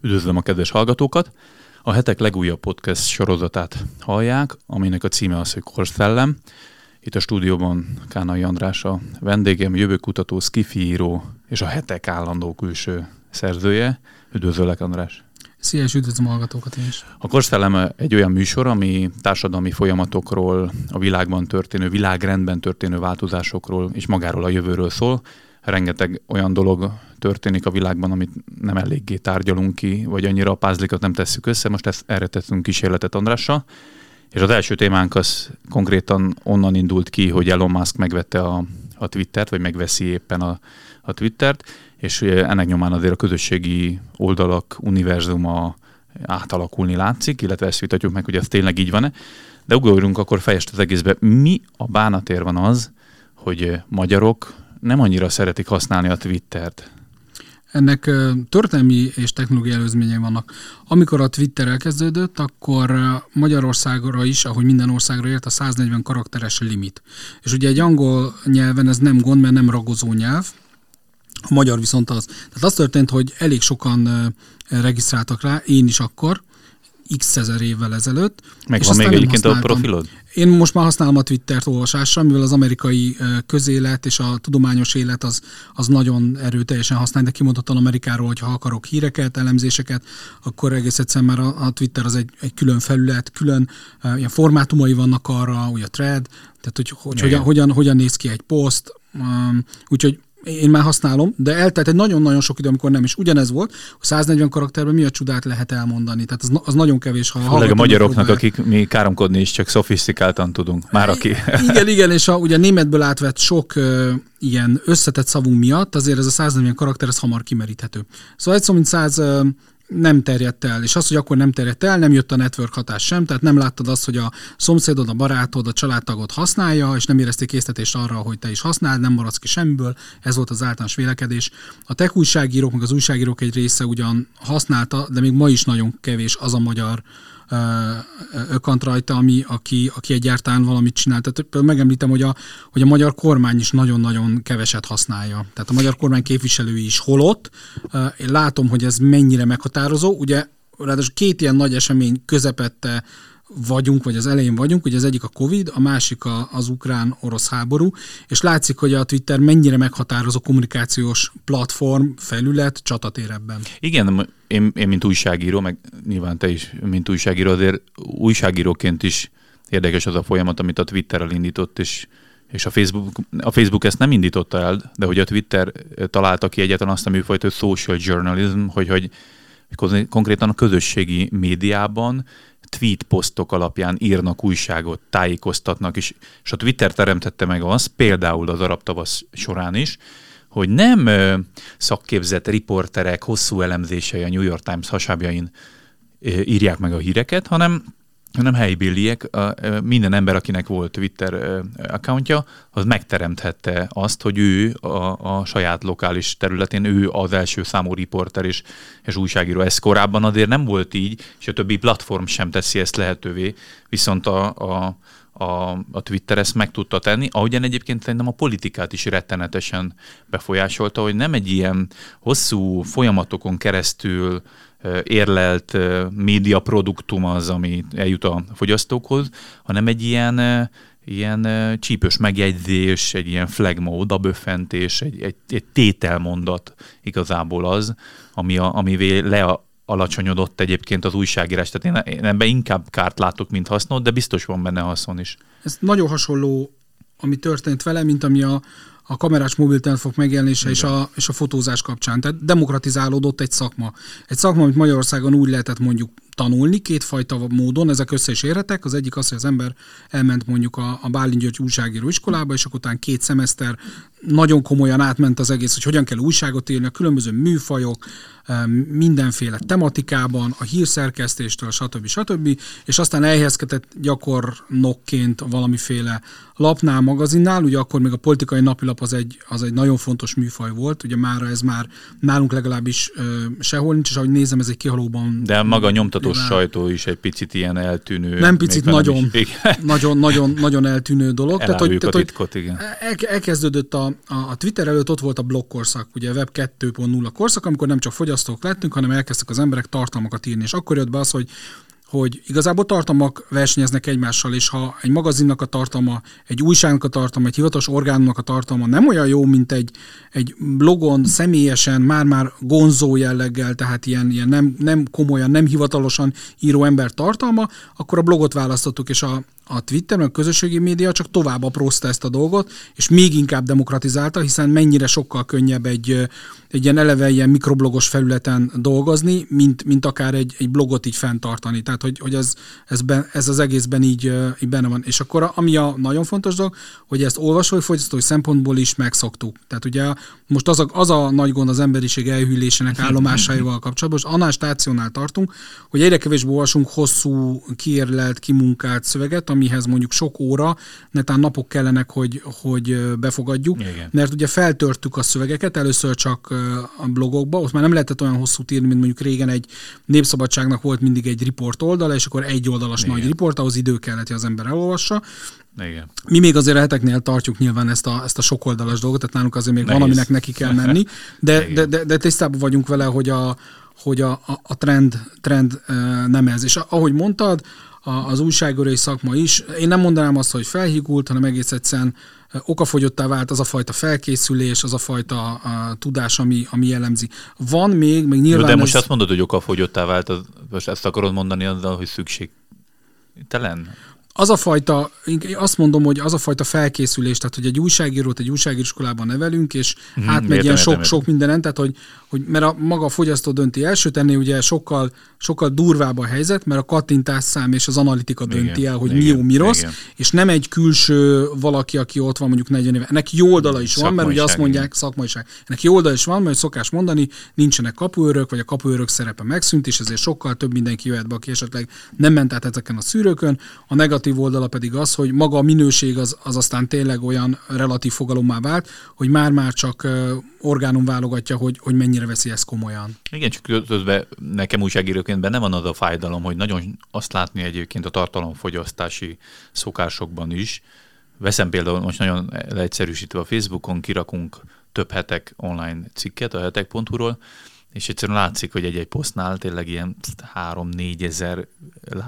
Üdvözlöm a kedves hallgatókat! A hetek legújabb podcast sorozatát hallják, aminek a címe az, hogy Korszellem. Itt a stúdióban Kánai András a vendégem, jövőkutató, skifiíró és a hetek állandó külső szerzője. Üdvözöllek, András! Szia, és üdvözlöm a hallgatókat én is. A Korszellem egy olyan műsor, ami társadalmi folyamatokról, a világban történő, világrendben történő változásokról és magáról a jövőről szól. Rengeteg olyan dolog történik a világban, amit nem eléggé tárgyalunk ki, vagy annyira a pázlikat nem tesszük össze. Most ezt, erre tettünk kísérletet Andrással. És az első témánk az konkrétan onnan indult ki, hogy Elon Musk megvette a, a Twittert, vagy megveszi éppen a, a Twittert, és ennek nyomán azért a közösségi oldalak univerzuma átalakulni látszik, illetve ezt vitatjuk meg, hogy ez tényleg így van-e. De ugorjunk akkor fejest az egészbe. Mi a bánatér van az, hogy magyarok nem annyira szeretik használni a Twittert? Ennek történelmi és technológiai előzményei vannak. Amikor a Twitter elkezdődött, akkor Magyarországra is, ahogy minden országra ért, a 140 karakteres limit. És ugye egy angol nyelven ez nem gond, mert nem ragozó nyelv, a magyar viszont az. Tehát az történt, hogy elég sokan regisztráltak rá, én is akkor, x ezer évvel ezelőtt. Meg van még egyébként a profilod? Én most már használom a Twittert olvasásra, mivel az amerikai közélet és a tudományos élet az, az nagyon erőteljesen használ, de kimondottan Amerikáról, hogy ha akarok híreket, elemzéseket, akkor egész egyszerűen már a, a Twitter az egy, egy külön felület, külön uh, ilyen formátumai vannak arra, ugye a thread, tehát hogy, hogy hogyan, hogyan, hogyan néz ki egy poszt, um, úgyhogy én már használom, de eltelt egy nagyon-nagyon sok idő, amikor nem is ugyanez volt, hogy 140 karakterben mi a csodát lehet elmondani. Tehát az, az nagyon kevés, ha Főleg a magyaroknak, akik mi káromkodni is csak szofisztikáltan tudunk. Már aki. Igen, igen, és a, ugye németből átvett sok uh, ilyen összetett szavunk miatt azért ez a 140 karakter, ez hamar kimeríthető. Szóval egy szó, mint 100 uh, nem terjedt el. És az, hogy akkor nem terjedt el, nem jött a network hatás sem, tehát nem láttad azt, hogy a szomszédod, a barátod, a családtagod használja, és nem érezték késztetést arra, hogy te is használd, nem maradsz ki semmiből. Ez volt az általános vélekedés. A tech újságírók, meg az újságírók egy része ugyan használta, de még ma is nagyon kevés az a magyar ökant rajta, ami, aki, aki egyáltalán valamit csinál. Tehát megemlítem, hogy a, hogy a magyar kormány is nagyon-nagyon keveset használja. Tehát a magyar kormány képviselői is holott. Én látom, hogy ez mennyire meghatározó. Ugye ráadásul két ilyen nagy esemény közepette vagyunk, vagy az elején vagyunk, ugye az egyik a Covid, a másik a, az ukrán-orosz háború, és látszik, hogy a Twitter mennyire meghatározó kommunikációs platform, felület, csatatér ebben. Igen, én, én mint újságíró, meg nyilván te is, mint újságíró, azért újságíróként is érdekes az a folyamat, amit a Twitterrel indított, és és a Facebook, a Facebook ezt nem indította el, de hogy a Twitter találta ki egyetlen azt a műfajt, hogy social journalism, hogy, hogy konkrétan a közösségi médiában tweet posztok alapján írnak újságot, tájékoztatnak, és, és a Twitter teremtette meg azt, például az arab tavasz során is, hogy nem szakképzett riporterek hosszú elemzései a New York Times hasábjain írják meg a híreket, hanem hanem helybéliek, minden ember, akinek volt Twitter accountja, az megteremthette azt, hogy ő a, a saját lokális területén, ő az első számú riporter és, és újságíró. Ez korábban azért nem volt így, és a többi platform sem teszi ezt lehetővé, viszont a, a, a, a Twitter ezt meg tudta tenni, ahogyan egyébként szerintem a politikát is rettenetesen befolyásolta, hogy nem egy ilyen hosszú folyamatokon keresztül érlelt médiaproduktum az, ami eljut a fogyasztókhoz, hanem egy ilyen ilyen csípős megjegyzés, egy ilyen flagma odaböffentés, egy, egy, egy tételmondat igazából az, ami a, amivé le alacsonyodott egyébként az újságírás. Tehát én, én ebben inkább kárt látok, mint hasznot, de biztos van benne haszon is. Ez nagyon hasonló, ami történt vele, mint ami a, a kamerás mobiltelefonok megjelenése és a, és a fotózás kapcsán. Tehát demokratizálódott egy szakma. Egy szakma, amit Magyarországon úgy lehetett mondjuk tanulni kétfajta módon, ezek össze is érhetek. Az egyik az, hogy az ember elment mondjuk a, a Bálint György újságíró iskolába, és akkor utána két szemeszter nagyon komolyan átment az egész, hogy hogyan kell újságot írni, a különböző műfajok, mindenféle tematikában, a hírszerkesztéstől, stb. stb. És aztán elhelyezkedett gyakornokként valamiféle lapnál, magazinnál, ugye akkor még a politikai napilap az egy, az egy nagyon fontos műfaj volt, ugye már ez már nálunk legalábbis ö, sehol nincs, és ahogy nézem, ez egy kihalóban. De maga a nyomtatós már... sajtó is egy picit ilyen eltűnő. Nem picit, nagyon, nagyon, nagyon, nagyon eltűnő dolog. tehát, hogy, tehát, titkot, igen. El, elkezdődött a, a, a Twitter előtt ott volt a blog korszak, ugye a Web 2.0 korszak, amikor nem csak fogyasztó fogyasztók lettünk, hanem elkezdtek az emberek tartalmakat írni. És akkor jött be az, hogy hogy igazából tartalmak versenyeznek egymással, és ha egy magazinnak a tartalma, egy újságnak a tartalma, egy hivatalos orgánumnak a tartalma nem olyan jó, mint egy, egy blogon személyesen, már-már gonzó jelleggel, tehát ilyen, ilyen nem, nem komolyan, nem hivatalosan író ember tartalma, akkor a blogot választottuk, és a, a Twitter, a közösségi média csak tovább aprózta ezt a dolgot, és még inkább demokratizálta, hiszen mennyire sokkal könnyebb egy, egy ilyen eleve ilyen mikroblogos felületen dolgozni, mint, mint akár egy, egy blogot így fenntartani. Tehát, hogy, hogy ez, ez, be, ez az egészben így, így benne van. És akkor ami a nagyon fontos dolog, hogy ezt olvasói, fogyasztói szempontból is megszoktuk. Tehát ugye most az a, az a nagy gond az emberiség elhűlésének állomásaival kapcsolatban, és annál stációnál tartunk, hogy egyre kevésbé olvasunk hosszú, kiérlelt, kimunkált szöveget, amihez mondjuk sok óra, netán napok kellenek, hogy, hogy befogadjuk, Igen. mert ugye feltörtük a szövegeket, először csak a blogokba, ott már nem lehetett olyan hosszú írni, mint mondjuk régen egy népszabadságnak volt mindig egy riport oldala, és akkor egy oldalas Igen. nagy riport, ahhoz idő kellett, hogy az ember elolvassa. Igen. Mi még azért a heteknél tartjuk nyilván ezt a, ezt a sokoldalas dolgot, tehát nálunk azért még Nehéz. van, aminek neki kell menni, de, de, de, de tisztában vagyunk vele, hogy a, hogy a, a trend, trend nem ez. És ahogy mondtad, az újságírói szakma is. Én nem mondanám azt, hogy felhígult, hanem egész egyszerűen okafogyottá vált az a fajta felkészülés, az a fajta a tudás, ami, ami jellemzi. Van még, még nyilván... de most ez... azt mondod, hogy okafogyottá vált, az, most ezt akarod mondani azzal, hogy szükségtelen? Az a fajta, azt mondom, hogy az a fajta felkészülés, tehát hogy egy újságírót egy újságíróskolában nevelünk, és hmm, átmegy ilyen sok, sok mindenen, tehát hogy, hogy mert a maga a fogyasztó dönti első, tenni ugye sokkal, sokkal durvább a helyzet, mert a kattintás szám és az analitika igen, dönti el, hogy igen, mi jó, mi rossz, igen. és nem egy külső valaki, aki ott van mondjuk 40 éve. Ennek jó oldala is van, mert ugye azt mondják, szakmaiság. Ennek jó oldala is van, mert szokás mondani, nincsenek kapuőrök, vagy a kapuőrök szerepe megszűnt, és ezért sokkal több mindenki jöhet be, aki esetleg nem ment át ezeken a szűrőkön. A negatív negatív oldala pedig az, hogy maga a minőség az, az aztán tényleg olyan relatív fogalommá vált, hogy már-már csak orgánum válogatja, hogy, hogy mennyire veszi ezt komolyan. Igen, csak közben nekem újságíróként benne van az a fájdalom, hogy nagyon azt látni egyébként a tartalomfogyasztási szokásokban is. Veszem például most nagyon leegyszerűsítve a Facebookon, kirakunk több hetek online cikket a hetek.hu-ról, és egyszerűen látszik, hogy egy-egy posztnál tényleg ilyen 3-4 ezer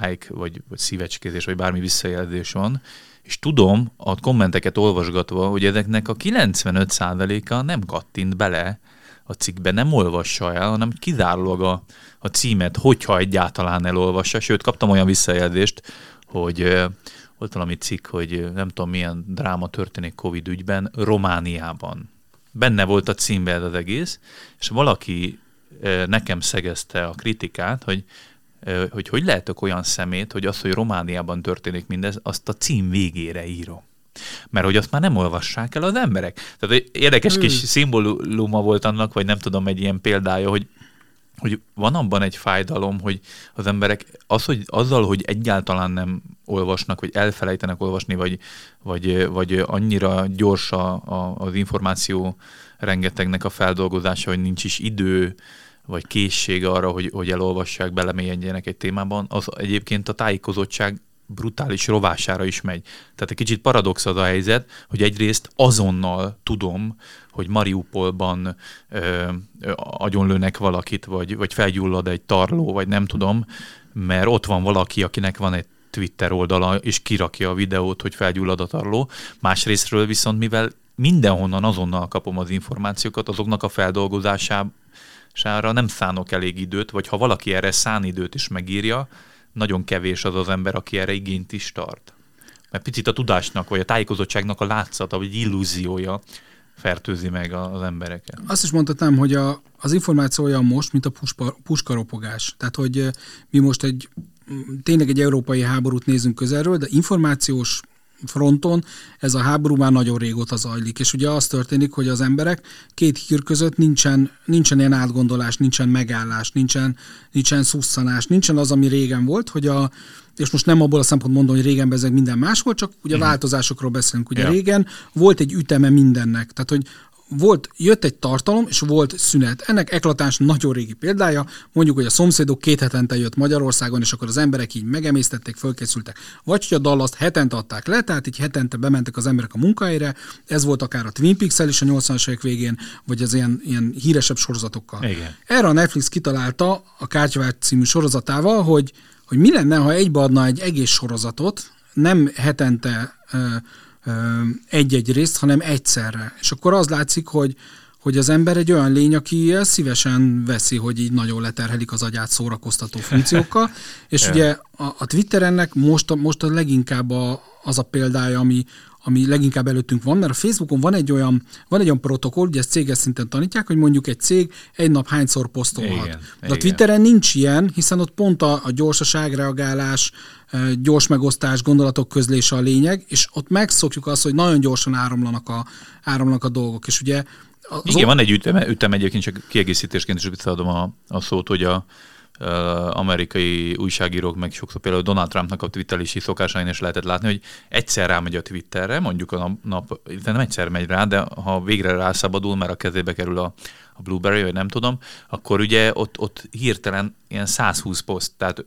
like, vagy, vagy szívecskézés, vagy bármi visszajelzés van, és tudom a kommenteket olvasgatva, hogy ezeknek a 95%-a nem kattint bele a cikkbe, nem olvassa el, hanem kizárólag a, a címet, hogyha egyáltalán elolvassa. Sőt, kaptam olyan visszajelzést, hogy volt valami cikk, hogy nem tudom milyen dráma történik Covid ügyben Romániában. Benne volt a címben az egész, és valaki nekem szegezte a kritikát, hogy hogy hogy lehetek olyan szemét, hogy az, hogy Romániában történik mindez, azt a cím végére írom. Mert hogy azt már nem olvassák el az emberek. Tehát érdekes kis szimbóluma volt annak, vagy nem tudom, egy ilyen példája, hogy hogy van abban egy fájdalom, hogy az emberek az, hogy azzal, hogy egyáltalán nem olvasnak, vagy elfelejtenek olvasni, vagy, vagy, vagy annyira gyors a, a, az információ rengetegnek a feldolgozása, hogy nincs is idő, vagy készség arra, hogy, hogy elolvassák, belemélyedjenek egy témában, az egyébként a tájékozottság brutális rovására is megy. Tehát egy kicsit paradox az a helyzet, hogy egyrészt azonnal tudom, hogy Mariupolban ö, ö, agyonlőnek valakit, vagy, vagy felgyullad egy tarló, vagy nem tudom, mert ott van valaki, akinek van egy Twitter oldala, és kirakja a videót, hogy felgyullad a tarló. Másrésztről viszont, mivel mindenhonnan azonnal kapom az információkat, azoknak a sára nem szánok elég időt, vagy ha valaki erre szán időt is megírja, nagyon kevés az az ember, aki erre igényt is tart. Mert picit a tudásnak, vagy a tájékozottságnak a látszata, vagy illúziója fertőzi meg az embereket. Azt is mondhatnám, hogy a, az információ olyan most, mint a puspa, puskaropogás. Tehát, hogy mi most egy tényleg egy európai háborút nézünk közelről, de információs fronton ez a háború már nagyon régóta zajlik, és ugye az történik, hogy az emberek két hír között nincsen, nincsen ilyen átgondolás, nincsen megállás, nincsen, nincsen szusszanás, nincsen az, ami régen volt, hogy a, és most nem abból a szempont mondom, hogy régen ezek minden más volt, csak ugye uh-huh. változásokról beszélünk. Ugye ja. régen volt egy üteme mindennek, tehát hogy volt, jött egy tartalom, és volt szünet. Ennek eklatáns nagyon régi példája, mondjuk, hogy a szomszédok két hetente jött Magyarországon, és akkor az emberek így megemésztették, fölkészültek. Vagy hogy a dallaszt hetente adták le, tehát így hetente bementek az emberek a munkahelyre, ez volt akár a Twin Peaks-el is a 80-as évek végén, vagy az ilyen, ilyen híresebb sorozatokkal. Igen. Erre a Netflix kitalálta a Kártyavált című sorozatával, hogy, hogy mi lenne, ha egybeadna egy egész sorozatot, nem hetente egy-egy részt, hanem egyszerre. És akkor az látszik, hogy, hogy az ember egy olyan lény, aki szívesen veszi, hogy így nagyon leterhelik az agyát szórakoztató funkciókkal, és ugye a, a Twitterennek most a, most a leginkább a, az a példája, ami, ami leginkább előttünk van, mert a Facebookon van egy olyan, van egy olyan protokoll, ugye ezt céges szinten tanítják, hogy mondjuk egy cég egy nap hányszor posztolhat. Igen, De igen. a Twitteren nincs ilyen, hiszen ott pont a, a gyorsaság, reagálás, gyors megosztás, gondolatok közlése a lényeg, és ott megszokjuk azt, hogy nagyon gyorsan áramlanak a, áramlanak a dolgok. És ugye az Igen, van egy ütem, ütem egyébként, csak kiegészítésként is visszaadom a, a szót, hogy a, amerikai újságírók, meg sokszor például Donald Trumpnak a twittelési szokásain is lehetett látni, hogy egyszer rámegy a Twitterre, mondjuk a nap, nap de nem egyszer megy rá, de ha végre rászabadul, mert a kezébe kerül a, a Blueberry, vagy nem tudom, akkor ugye ott, ott hirtelen ilyen 120 poszt, tehát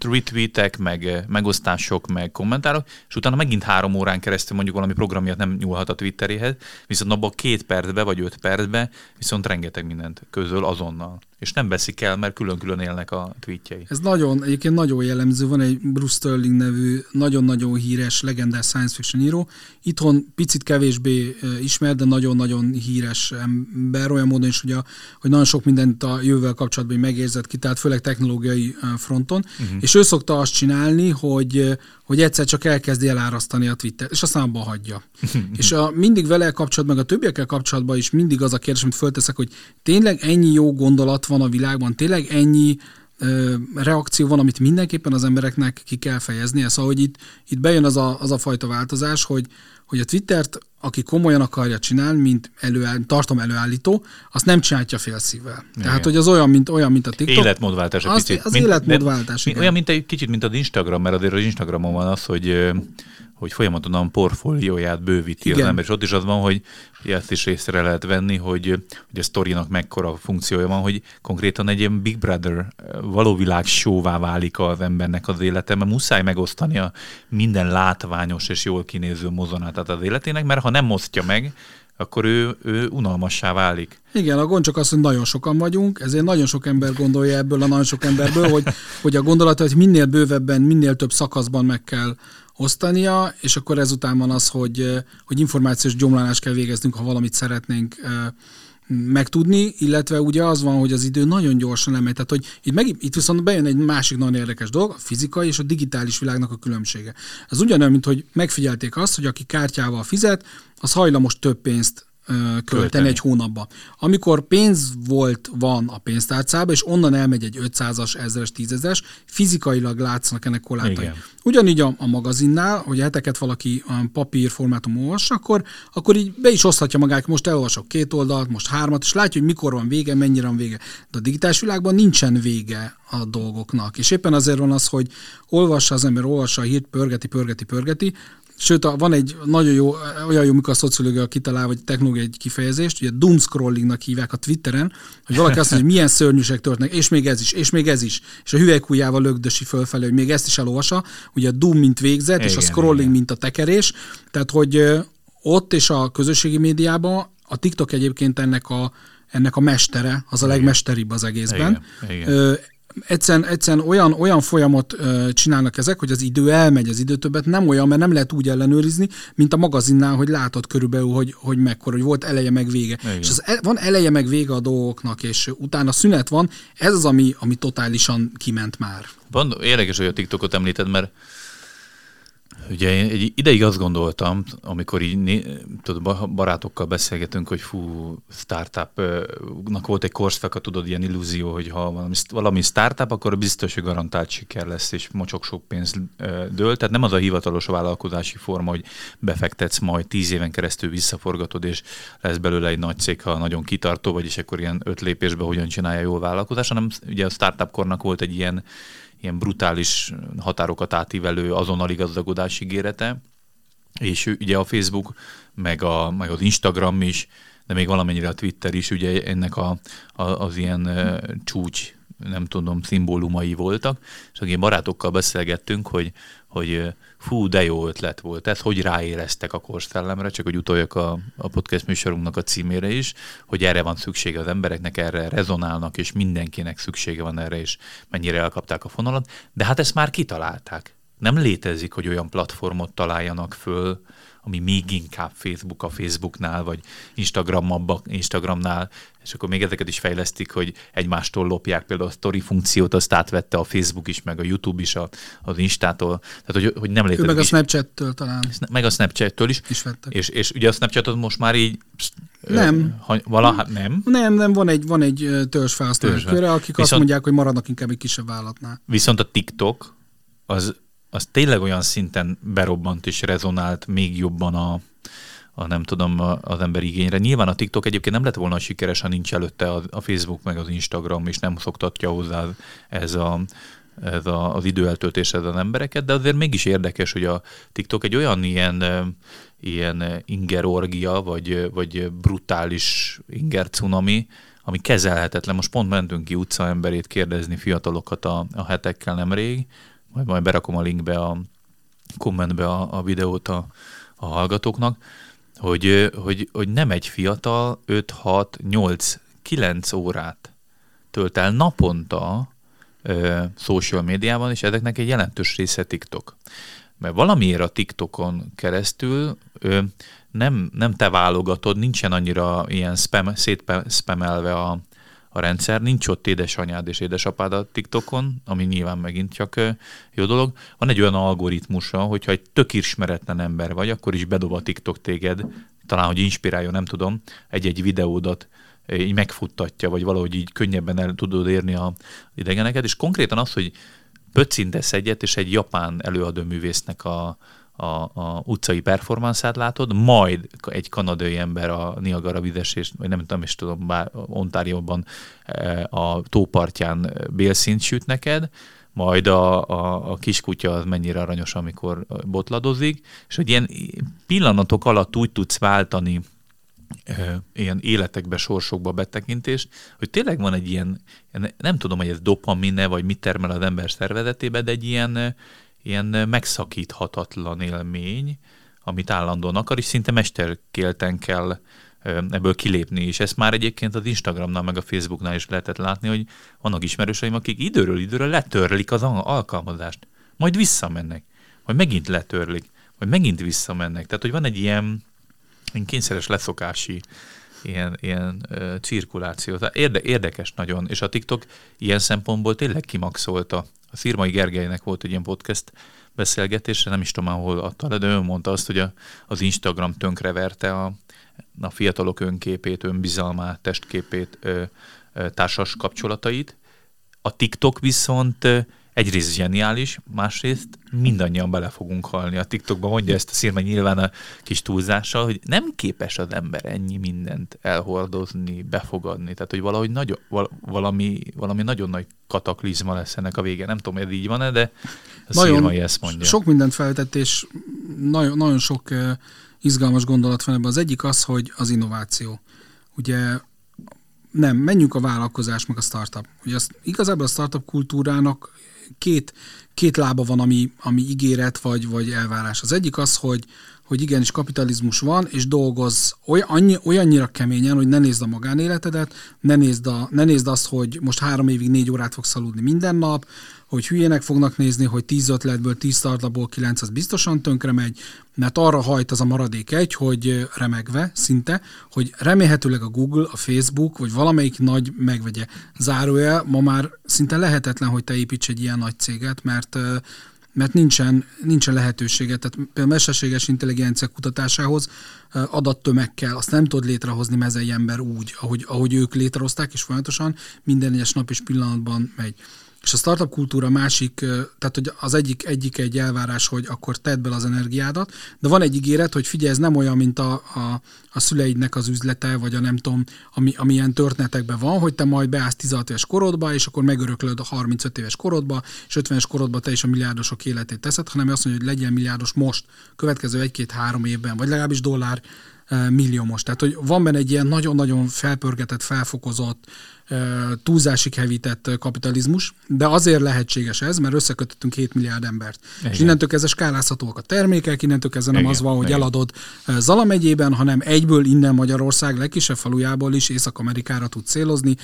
retweetek, meg megosztások, meg kommentárok, és utána megint három órán keresztül mondjuk valami program miatt nem nyúlhat a Twitteréhez, viszont abban két percbe vagy öt percbe viszont rengeteg mindent közöl azonnal. És nem veszik el, mert külön-külön élnek a tweetjei. Ez nagyon, egyébként nagyon jellemző. Van egy Bruce Sterling nevű nagyon-nagyon híres, legendás science fiction író. Itthon picit kevésbé ismert, de nagyon-nagyon híres ember, olyan módon is, hogy, a, hogy nagyon sok mindent a jövővel kapcsolatban megérzett ki, tehát főleg technológiai fronton, uh-huh. És ő szokta azt csinálni, hogy, hogy egyszer csak elkezdi elárasztani a Twitter, és aztán abba hagyja. és a, mindig vele kapcsolatban, meg a többiekkel kapcsolatban is mindig az a kérdés, amit fölteszek, hogy tényleg ennyi jó gondolat van a világban, tényleg ennyi ö, reakció van, amit mindenképpen az embereknek ki kell fejeznie. Szóval, hogy itt, itt bejön az a, az a fajta változás, hogy, hogy a Twittert, aki komolyan akarja csinálni, mint előáll, tartom előállító, azt nem csinálja félszívvel. Igen. Tehát, hogy az olyan, mint, olyan, mint a TikTok. Életmódváltás egy az, kicsit. Az mint, életmódváltás, de, igen. Olyan, mint egy kicsit, mint az Instagram, mert azért az Instagramon van az, hogy hogy folyamatosan portfólióját bővíti Igen. az ember, és ott is az van, hogy ezt is észre lehet venni, hogy, hogy a sztorinak mekkora funkciója van, hogy konkrétan egy ilyen Big Brother való világ showvá válik az embernek az élete, mert muszáj megosztani a minden látványos és jól kinéző mozonátát az életének, mert ha nem osztja meg, akkor ő, ő unalmassá válik. Igen, a gond csak az, hogy nagyon sokan vagyunk, ezért nagyon sok ember gondolja ebből a nagyon sok emberből, hogy, hogy a gondolat, hogy minél bővebben, minél több szakaszban meg kell osztania, és akkor ezután van az, hogy, hogy információs gyomlálást kell végeznünk, ha valamit szeretnénk megtudni, illetve ugye az van, hogy az idő nagyon gyorsan lemegy. Tehát, hogy itt, meg, itt viszont bejön egy másik nagyon érdekes dolog, a fizikai és a digitális világnak a különbsége. Ez ugyanolyan, mint hogy megfigyelték azt, hogy aki kártyával fizet, az hajlamos több pénzt költeni, költeni egy hónapba. Amikor pénz volt, van a pénztárcában, és onnan elmegy egy 500-as, 1000-es, 10 fizikailag látszanak ennek korlátai. Ugyanígy a, a magazinnál, hogy heteket valaki papír formátum olvas, akkor, akkor így be is oszthatja magát, most elolvasok két oldalt, most hármat, és látja, hogy mikor van vége, mennyire van vége. De a digitális világban nincsen vége a dolgoknak. És éppen azért van az, hogy olvassa az ember, olvassa a hírt, pörgeti, pörgeti, pörgeti, Sőt, van egy nagyon jó, olyan jó, mikor a szociológia kitalál, vagy technológia egy kifejezést, ugye doom scrollingnak hívják a Twitteren, hogy valaki azt mondja, hogy milyen szörnyűség történnek, és még ez is, és még ez is, és a hüvelykújjával lögdösi fölfelé, hogy még ezt is elolvasa, ugye a doom, mint végzet, igen, és a scrolling, igen. mint a tekerés, tehát, hogy ott és a közösségi médiában a TikTok egyébként ennek a, ennek a mestere, az a legmesteribb az egészben. Igen, igen egyszerűen, egyszerűen olyan, olyan folyamat ö, csinálnak ezek, hogy az idő elmegy, az idő többet nem olyan, mert nem lehet úgy ellenőrizni, mint a magazinnál, hogy látod körülbelül, hogy, hogy mekkora, hogy volt eleje meg vége. Igen. És az, e, van eleje meg vége a dolgoknak, és utána szünet van, ez az, ami, ami totálisan kiment már. Van, érdekes, hogy a TikTokot említed, mert Ugye én egy ideig azt gondoltam, amikor így tudod, barátokkal beszélgetünk, hogy fú, startupnak volt egy korszaka, tudod, ilyen illúzió, hogy ha valami, valami startup, akkor biztos, hogy garantált siker lesz, és mocsok sok pénz dől. Tehát nem az a hivatalos vállalkozási forma, hogy befektetsz majd tíz éven keresztül visszaforgatod, és lesz belőle egy nagy cég, ha nagyon kitartó, vagyis akkor ilyen öt lépésbe hogyan csinálja jól vállalkozás, hanem ugye a startup kornak volt egy ilyen ilyen brutális határokat átívelő azonnali gazdagodás ígérete, és ugye a Facebook, meg, a, meg az Instagram is de még valamennyire a Twitter is ugye ennek a, a, az ilyen csúcs nem tudom, szimbólumai voltak, és akkor barátokkal beszélgettünk, hogy, hogy fú, de jó ötlet volt ez, hogy ráéreztek a korszellemre, csak hogy utoljak a, a podcast műsorunknak a címére is, hogy erre van szüksége az embereknek, erre rezonálnak, és mindenkinek szüksége van erre, és mennyire elkapták a fonalat, de hát ezt már kitalálták. Nem létezik, hogy olyan platformot találjanak föl, ami még inkább Facebook a Facebooknál, vagy Instagram Instagramnál, és akkor még ezeket is fejlesztik, hogy egymástól lopják, például a story funkciót, azt átvette a Facebook is, meg a YouTube is a, az Instától, tehát hogy, hogy nem létezik. Meg a Snapchat-től talán. Meg a Snapchat-től is. is vettek. és, és ugye a Snapchatot most már így nem. Ha, valaha, nem? Nem, nem, van egy, van egy törzs felhasználók köre, akik Viszont, azt mondják, hogy maradnak inkább egy kisebb vállalatnál. Viszont a TikTok az az tényleg olyan szinten berobbant és rezonált még jobban a, a nem tudom, az ember igényre. Nyilván a TikTok egyébként nem lett volna sikeres, ha nincs előtte a, Facebook meg az Instagram, és nem szoktatja hozzá ez a, ez a, az időeltöltéshez az embereket, de azért mégis érdekes, hogy a TikTok egy olyan ilyen, ilyen ingerorgia, vagy, vagy brutális inger cunami, ami kezelhetetlen. Most pont mentünk ki utcaemberét kérdezni fiatalokat a, a hetekkel nemrég, majd, majd berakom a linkbe a kommentbe a, a videót a, a hallgatóknak, hogy, hogy, hogy nem egy fiatal 5, 6, 8, 9 órát tölt el naponta ö, social médiában, és ezeknek egy jelentős része TikTok. Mert valamiért a TikTokon keresztül ö, nem, nem te válogatod, nincsen annyira ilyen spam, szétspammelve a, a rendszer, nincs ott édesanyád és édesapád a TikTokon, ami nyilván megint csak jó dolog. Van egy olyan algoritmusa, hogyha egy tök ismeretlen ember vagy, akkor is bedob a TikTok téged, talán, hogy inspiráljon, nem tudom, egy-egy videódat így megfuttatja, vagy valahogy így könnyebben el tudod érni a idegeneket, és konkrétan az, hogy pöccintesz egyet, és egy japán előadóművésznek a, a, a utcai performanszát látod, majd egy kanadai ember a Niagara vizesés, vagy nem, nem is tudom, bár Ontárióban e, a tópartján bélszint süt neked, majd a, a, a kiskutya az mennyire aranyos, amikor botladozik, és hogy ilyen pillanatok alatt úgy tudsz váltani ilyen életekbe, sorsokba betekintést, hogy tényleg van egy ilyen, nem tudom, hogy ez dopamine, vagy mit termel az ember szervezetébe, de egy ilyen ilyen megszakíthatatlan élmény, amit állandóan akar, és szinte mesterkélten kell ebből kilépni, és ezt már egyébként az Instagramnál, meg a Facebooknál is lehetett látni, hogy vannak ismerőseim, akik időről időre letörlik az alkalmazást, majd visszamennek, majd megint letörlik, majd megint visszamennek. Tehát, hogy van egy ilyen, ilyen kényszeres leszokási ilyen, ilyen uh, cirkuláció. Tehát érde, érdekes nagyon, és a TikTok ilyen szempontból tényleg kimaxolta a Szirmai Gergelynek volt egy ilyen podcast beszélgetésre, nem is tudom hol adta le, de ő mondta azt, hogy a, az Instagram tönkreverte a, a fiatalok önképét, önbizalmát, testképét, ö, ö, társas kapcsolatait. A TikTok viszont egyrészt zseniális, másrészt mindannyian bele fogunk halni. A TikTokban mondja ezt a szírma nyilván a kis túlzással, hogy nem képes az ember ennyi mindent elhordozni, befogadni. Tehát, hogy valahogy nagy, valami, valami nagyon nagy kataklizma lesz ennek a vége. Nem tudom, hogy így van-e, de a nagyon, szírmai ezt mondja. Sok mindent feltett, és nagyon, nagyon sok izgalmas gondolat van ebben. Az egyik az, hogy az innováció. Ugye nem, menjünk a vállalkozás, meg a startup. Ugye az, igazából a startup kultúrának két, két lába van, ami, ami ígéret vagy, vagy elvárás. Az egyik az, hogy, hogy igenis kapitalizmus van, és dolgoz olyan, annyi, olyannyira keményen, hogy ne nézd a magánéletedet, ne nézd, a, ne nézd azt, hogy most három évig négy órát fogsz aludni minden nap, hogy hülyének fognak nézni, hogy 10 ötletből, 10 startupból 9 az biztosan tönkre megy, mert arra hajt az a maradék egy, hogy remegve szinte, hogy remélhetőleg a Google, a Facebook, vagy valamelyik nagy megvegye. Zárója, ma már szinte lehetetlen, hogy te építs egy ilyen nagy céget, mert mert nincsen, nincsen lehetősége. Tehát például mesterséges intelligencia kutatásához adattömeg kell, azt nem tud létrehozni mezei ember úgy, ahogy, ahogy ők létrehozták, és folyamatosan minden egyes nap és pillanatban megy. És a startup kultúra másik, tehát hogy az egyik, egyik egy elvárás, hogy akkor tedd bele az energiádat, de van egy ígéret, hogy figyelj, ez nem olyan, mint a, a, a szüleidnek az üzlete, vagy a nem tudom, ami, ami ilyen történetekben van, hogy te majd beállsz 16 éves korodba, és akkor megöröklöd a 35 éves korodba, és 50 éves korodba te is a milliárdosok életét teszed, hanem azt mondja, hogy legyen milliárdos most, következő egy-két-három évben, vagy legalábbis dollár milliómos. Tehát, hogy van benne egy ilyen nagyon-nagyon felpörgetett, felfokozott, túlzásig hevített kapitalizmus, de azért lehetséges ez, mert összekötöttünk 7 milliárd embert. Igen. És innentől kezdve skálázhatóak a termékek, innentől kezdve nem Igen. az van, hogy Igen. eladod Zala megyében, hanem egyből innen Magyarország legkisebb falujából is Észak-Amerikára tud célozni.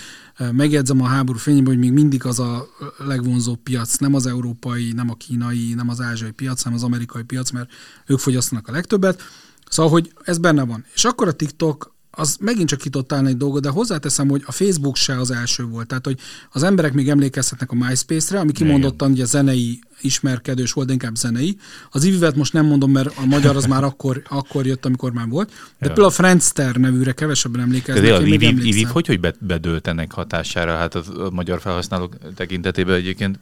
Megjegyzem a háború fényében, hogy még mindig az a legvonzóbb piac, nem az európai, nem a kínai, nem az ázsiai piac, hanem az amerikai piac, mert ők fogyasztanak a legtöbbet. Szóval, hogy ez benne van. És akkor a TikTok az megint csak kitott egy dolgot, de hozzáteszem, hogy a Facebook se az első volt. Tehát, hogy az emberek még emlékezhetnek a MySpace-re, ami kimondottan ugye zenei ismerkedős volt, inkább zenei. Az Ivivet most nem mondom, mert a magyar az már akkor, akkor jött, amikor már volt. De ja. például a Friendster nevűre kevesebben emlékeznek. De az Iviv, Iviv hogy, hogy bedőlt ennek hatására? Hát a, magyar felhasználók tekintetében egyébként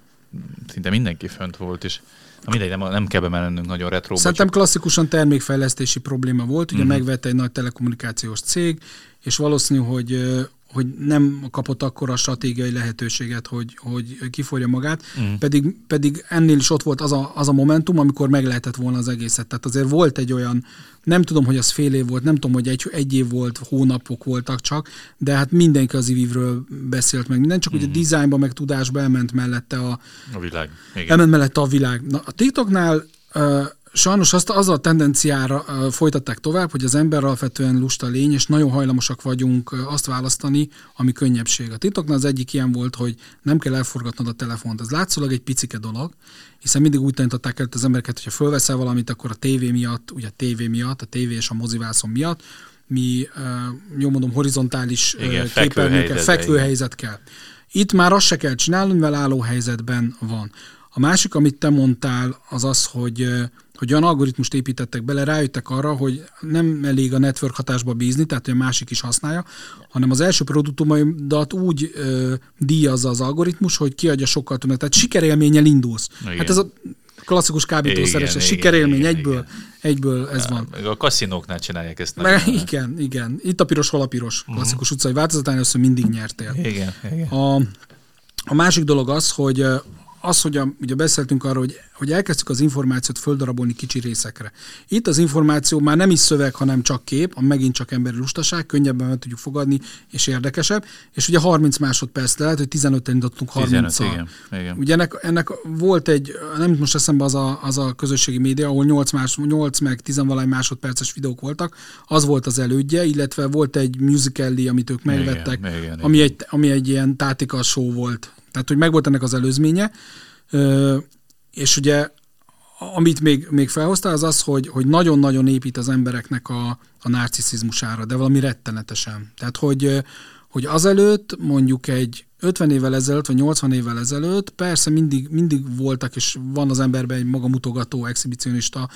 szinte mindenki fönt volt, és mindegy, nem, nem kell bemennünk nagyon retro. Szerintem csak... klasszikusan termékfejlesztési probléma volt. Ugye mm-hmm. megvette egy nagy telekommunikációs cég, és valószínű, hogy hogy nem kapott akkor a stratégiai lehetőséget, hogy, hogy kiforja magát, mm. pedig, pedig ennél is ott volt az a, az a momentum, amikor meg lehetett volna az egészet. Tehát azért volt egy olyan, nem tudom, hogy az fél év volt, nem tudom, hogy egy, egy év volt, hónapok voltak csak, de hát mindenki az ivivről beszélt meg minden, csak mm. ugye dizájnba, meg tudásba elment mellette a, a világ. Igen. Elment mellette a világ. Na, a TikToknál uh, Sajnos azt az a tendenciára folytatták tovább, hogy az ember alapvetően lusta lény, és nagyon hajlamosak vagyunk azt választani, ami könnyebbség. A titoknál az egyik ilyen volt, hogy nem kell elforgatnod a telefont. Ez látszólag egy picike dolog, hiszen mindig úgy tanították el az embereket, hogyha fölveszel valamit, akkor a tévé miatt, ugye a tévé miatt, a tévé és a mozivászon miatt, mi, jól mondom, horizontális képernyőkkel, fekvőhelyzet kell. Itt már azt se kell csinálni, mivel álló helyzetben van. A másik, amit te mondtál, az az, hogy hogy olyan algoritmust építettek bele, rájöttek arra, hogy nem elég a network hatásba bízni, tehát hogy a másik is használja, hanem az első produktumaidat úgy ö, díjazza az algoritmus, hogy kiadja sokkal többet. Tehát sikerélménnyel indulsz. Igen. Hát ez a klasszikus kábítószeres, a sikerélmény igen, egyből, igen. egyből ez van. A kaszinóknál csinálják ezt. Mert, igen, igen. Itt a piros, hol a piros. Mhm. Klasszikus uh-huh. utcai változatán először mindig nyertél. Igen, igen. A, a másik dolog az, hogy az, hogy a, ugye beszéltünk arról, hogy, hogy elkezdtük az információt földarabolni kicsi részekre. Itt az információ már nem is szöveg, hanem csak kép, a megint csak emberi lustaság, könnyebben meg tudjuk fogadni, és érdekesebb. És ugye 30 másodperc lehet, hogy 15-en indítottunk 30 igen, igen. Ugye ennek, ennek, volt egy, nem most eszembe az a, az a közösségi média, ahol 8, más, 8 meg 10 valány másodperces videók voltak, az volt az elődje, illetve volt egy musical amit ők megvettek, igen, igen, ami, igen. Egy, ami egy ilyen tátika show volt tehát, hogy megvolt ennek az előzménye, és ugye amit még, még felhoztál, az az, hogy, hogy nagyon-nagyon épít az embereknek a, a narciszizmusára, de valami rettenetesen. Tehát, hogy, hogy azelőtt mondjuk egy 50 évvel ezelőtt, vagy 80 évvel ezelőtt persze mindig, mindig voltak, és van az emberben egy magamutogató, exhibicionista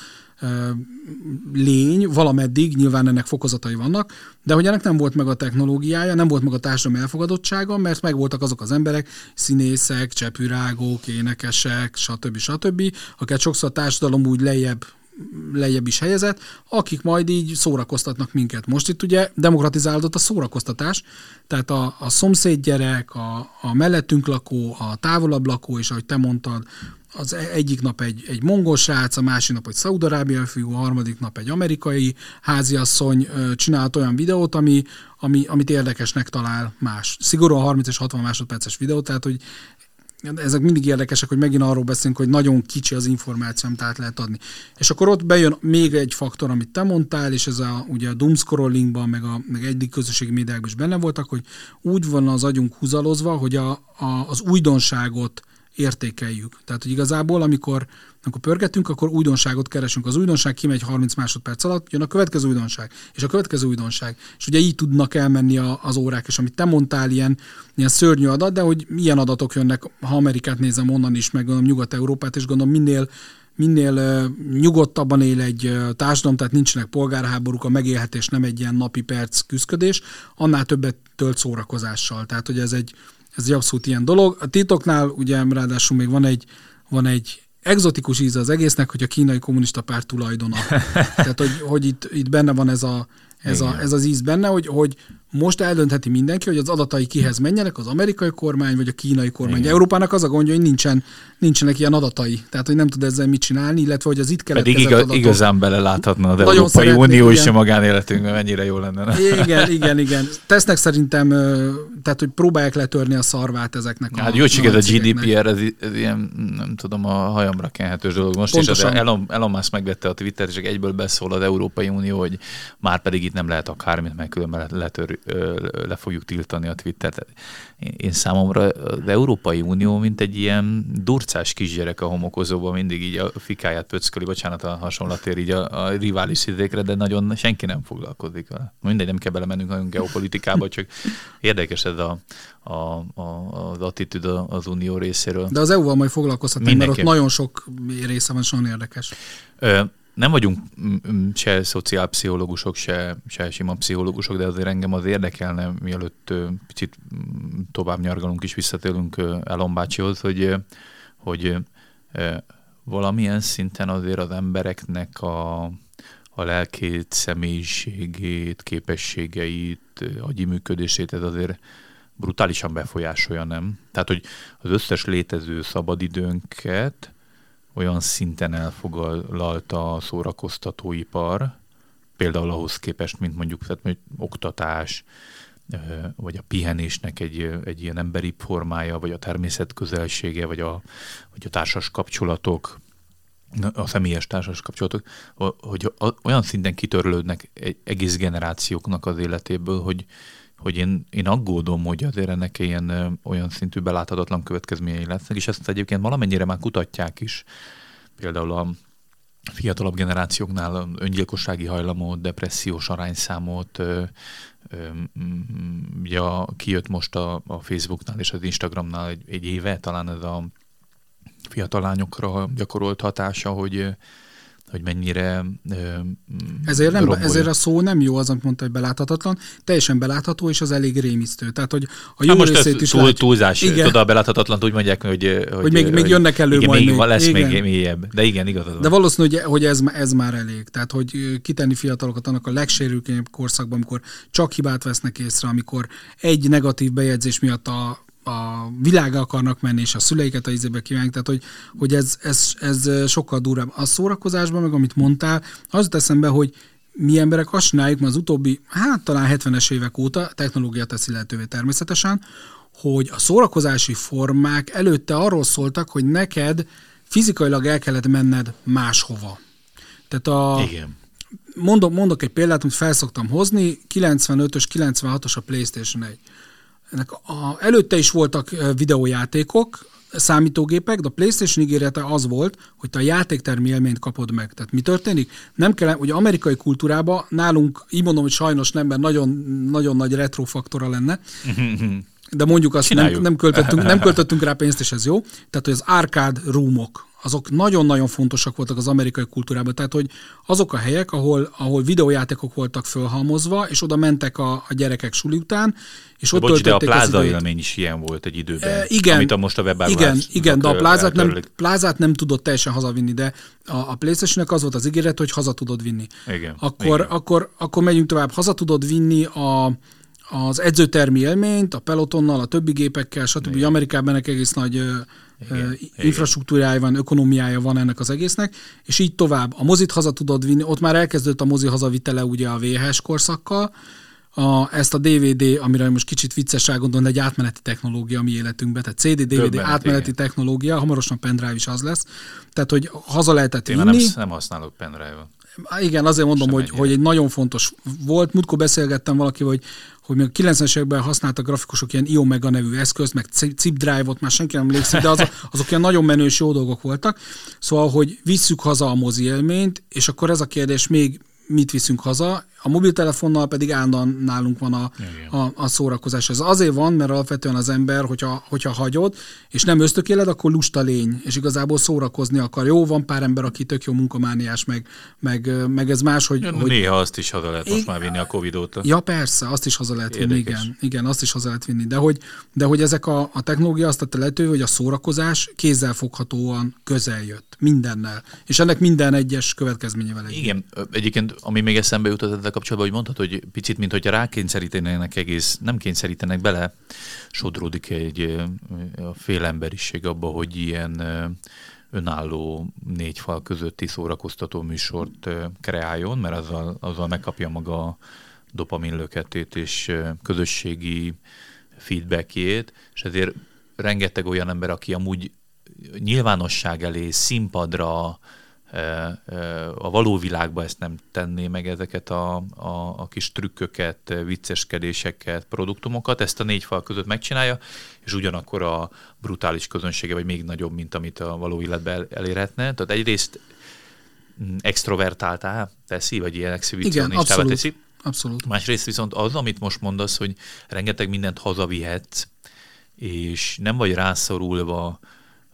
lény, valameddig, nyilván ennek fokozatai vannak, de hogy ennek nem volt meg a technológiája, nem volt meg a társadalmi elfogadottsága, mert megvoltak azok az emberek, színészek, csepürágók, énekesek, stb. stb., akiket sokszor a társadalom úgy lejjebb lejjebb is helyezett, akik majd így szórakoztatnak minket. Most itt ugye demokratizálódott a szórakoztatás, tehát a, a szomszédgyerek, a, a mellettünk lakó, a távolabb lakó, és ahogy te mondtad, az e- egyik nap egy, egy mongol srác, a másik nap egy szaudarábiai fiú, a harmadik nap egy amerikai háziasszony csinált olyan videót, ami, ami, amit érdekesnek talál más. Szigorúan 30 és 60 másodperces videó, tehát hogy ezek mindig érdekesek, hogy megint arról beszélünk, hogy nagyon kicsi az információ, amit át lehet adni. És akkor ott bejön még egy faktor, amit te mondtál, és ez a, ugye a doom scrollingban, meg, a, meg egyik közösségi médiákban is benne voltak, hogy úgy van az agyunk húzalozva, hogy a, a, az újdonságot értékeljük. Tehát, hogy igazából, amikor, amikor pörgetünk, akkor újdonságot keresünk. Az újdonság kimegy 30 másodperc alatt, jön a következő újdonság, és a következő újdonság. És ugye így tudnak elmenni a, az órák, és amit te mondtál, ilyen, ilyen szörnyű adat, de hogy milyen adatok jönnek, ha Amerikát nézem onnan is, meg gondolom Nyugat-Európát, és gondolom minél minél uh, nyugodtabban él egy uh, társadalom, tehát nincsenek polgárháborúk, a megélhetés nem egy ilyen napi perc küzdködés, annál többet tölt szórakozással. Tehát, hogy ez egy, ez egy abszolút ilyen dolog. A titoknál ugye ráadásul még van egy, van egy exotikus íze az egésznek, hogy a kínai kommunista párt tulajdona. Tehát, hogy, hogy itt, itt benne van ez a, ez, a, ez az íz benne, hogy, hogy most eldöntheti mindenki, hogy az adatai kihez menjenek, az amerikai kormány vagy a kínai kormány. Igen. Európának az a gondja, hogy nincsen, nincsenek ilyen adatai, tehát hogy nem tud ezzel mit csinálni, illetve hogy az itt keletkezett Pedig igaz, adatok. igazán beleláthatna az Nagyon Európai Unió is a magánéletünkben, mennyire jó lenne. Igen, igen, igen. Tesznek szerintem, tehát hogy próbálják letörni a szarvát ezeknek a Hát jó, ez a GDPR, ez, ez, ilyen, nem tudom, a hajamra kenhetős dolog. Most Pontosan. is az Elon, Elon Musk megvette a Twitter, és egyből beszól az Európai Unió, hogy már pedig itt nem lehet akármit, meg különben letör, le fogjuk tiltani a Twittert. Én számomra az Európai Unió, mint egy ilyen durcás kisgyerek a homokozóban, mindig így a fikáját pöcköli, bocsánat a hasonlatér így a, a rivális szidékre, de nagyon senki nem foglalkozik vele. Mindegy, nem kell belemennünk nagyon geopolitikába, csak érdekes ez a, a, a, az attitűd az unió részéről. De az EU-val majd foglalkozhatunk, mert ott nagyon sok része van, és nagyon érdekes. Ö, nem vagyunk mm, mm, se szociálpszichológusok, se, se sima pszichológusok, de azért engem az érdekelne, mielőtt picit mm, tovább nyargalunk is visszatérünk Elon bácsihoz, hogy, hogy valamilyen szinten azért az embereknek a, a lelkét, személyiségét, képességeit, agyi működését, ez azért brutálisan befolyásolja, nem? Tehát, hogy az összes létező szabadidőnket olyan szinten elfoglalta a szórakoztatóipar, például ahhoz képest, mint mondjuk tehát, mondjuk, oktatás, vagy a pihenésnek egy, egy ilyen emberi formája, vagy a természet közelsége, vagy a, vagy a társas kapcsolatok, a személyes társas kapcsolatok, hogy olyan szinten kitörlődnek egész generációknak az életéből, hogy, hogy én, én aggódom, hogy azért ennek ilyen olyan szintű beláthatatlan következményei lesznek, és ezt egyébként valamennyire már kutatják is. Például a fiatalabb generációknál öngyilkossági hajlamot, depressziós arányszámot, ugye kijött most a, a Facebooknál és az Instagramnál egy, egy éve, talán ez a fiatal lányokra gyakorolt hatása, hogy hogy mennyire ö, ezért, nem, ezért a szó nem jó az, amit mondta, hogy beláthatatlan, teljesen belátható, és az elég rémisztő. Tehát, hogy a jó most részét is túl, túlzás, igen. tudod, a beláthatatlan úgy mondják, hogy, hogy, hogy még, még jönnek elő igen, majd még, még. lesz igen. még mélyebb. De igen, igazad De valószínű, hogy, hogy ez, ez már elég. Tehát, hogy kitenni fiatalokat annak a legsérülékenyebb korszakban, amikor csak hibát vesznek észre, amikor egy negatív bejegyzés miatt a a világa akarnak menni, és a szüleiket a izébe kívánják, tehát hogy, hogy ez, ez, ez sokkal durvább. A szórakozásban, meg amit mondtál, az teszem be, hogy mi emberek azt csináljuk ma az utóbbi, hát talán 70-es évek óta, technológia teszi lehetővé természetesen, hogy a szórakozási formák előtte arról szóltak, hogy neked fizikailag el kellett menned máshova. Tehát a, Igen. Mondok, mondok egy példát, amit felszoktam hozni, 95-ös, 96-os a PlayStation 1 ennek a, előtte is voltak videójátékok, számítógépek, de a PlayStation ígérete az volt, hogy te a játéktermi élményt kapod meg. Tehát mi történik? Nem kell, ugye amerikai kultúrában nálunk, így mondom, hogy sajnos nem, mert nagyon, nagyon nagy retro faktora lenne, de mondjuk azt nem, nem, költöttünk, nem költöttünk rá pénzt, és ez jó. Tehát, hogy az arcade roomok, azok nagyon-nagyon fontosak voltak az amerikai kultúrában. Tehát, hogy azok a helyek, ahol, ahol videójátékok voltak fölhalmozva, és oda mentek a, a gyerekek suli után, és de ott bocs, de a pláza élmény is ilyen volt egy időben, e, igen, amit a most a webáruhás. Igen, igen de a plázát nem, plázát nem tudott teljesen hazavinni, de a, a playstation az volt az ígéret, hogy haza tudod vinni. Igen, akkor, igen. Akkor, akkor megyünk tovább, haza tudod vinni a, az edzőtermi élményt, a pelotonnal, a többi gépekkel, stb. Igen. Amerikában ennek egész nagy igen, infrastruktúrája van, ökonomiája van ennek az egésznek, és így tovább. A mozit haza tudod vinni, ott már elkezdődött a mozi hazavitele ugye a VHS korszakkal, a, ezt a DVD, amire most kicsit vicces gondolni, egy átmeneti technológia a mi életünkben, tehát CD, DVD, Többet, átmeneti igen. technológia, hamarosan pendrive is az lesz. Tehát, hogy haza lehetett Én vinni. Nem, nem használok pendrive-ot. Igen, azért mondom, hogy, hogy egy nagyon fontos volt. Múltkor beszélgettem valakivel, hogy, hogy még a 90-es években használtak grafikusok ilyen Iomega nevű eszközt, meg Zip Drive-ot, már senki nem emlékszik, de azok, azok ilyen nagyon menő és jó dolgok voltak. Szóval, hogy visszük haza a mozi élményt, és akkor ez a kérdés még mit viszünk haza, a mobiltelefonnal pedig állandóan nálunk van a, a, a szórakozás. Ez azért van, mert alapvetően az ember, hogyha, hogyha hagyod, és nem ösztökéled, akkor lusta lény, és igazából szórakozni akar. Jó, van pár ember, aki tök jó munkamániás, meg, meg, meg ez más, hogy, ja, hogy... Néha azt is haza lehet most már vinni a Covid óta. Ja, persze, azt is haza lehet Érdekes. vinni, igen. Igen, azt is haza lehet vinni. De hogy, de hogy ezek a, a technológia azt tette lehetővé, hogy a szórakozás kézzelfoghatóan közel jött. Mindennel. És ennek minden egyes következményével együtt. Igen, egyébként ami még eszembe jutott ezzel kapcsolatban, hogy mondhatod, hogy picit, mint hogyha rákényszerítenének egész, nem kényszerítenek bele, sodródik egy a fél emberiség abba, hogy ilyen önálló négy fal közötti szórakoztató műsort kreáljon, mert azzal, azzal megkapja maga a dopamin löketét és közösségi feedbackjét, és ezért rengeteg olyan ember, aki amúgy nyilvánosság elé, színpadra, a való világban ezt nem tenné meg ezeket a, a, a kis trükköket, vicceskedéseket, produktumokat, ezt a négy fal között megcsinálja, és ugyanakkor a brutális közönsége, vagy még nagyobb, mint amit a való életben elérhetne. Tehát egyrészt mm, extrovertáltá teszi, vagy ilyen exhibicionistává teszi. Abszolút. Másrészt viszont az, amit most mondasz, hogy rengeteg mindent hazavihetsz, és nem vagy rászorulva,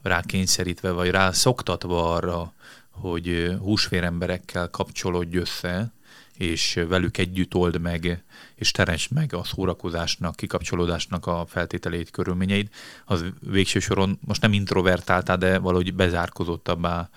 rákényszerítve, vagy rászoktatva arra, hogy húsvéremberekkel kapcsolódj össze, és velük együtt old meg, és teresd meg a szórakozásnak, kikapcsolódásnak a feltételeit, körülményeit, az végső soron most nem introvertáltál, de valahogy bezárkozottabbá,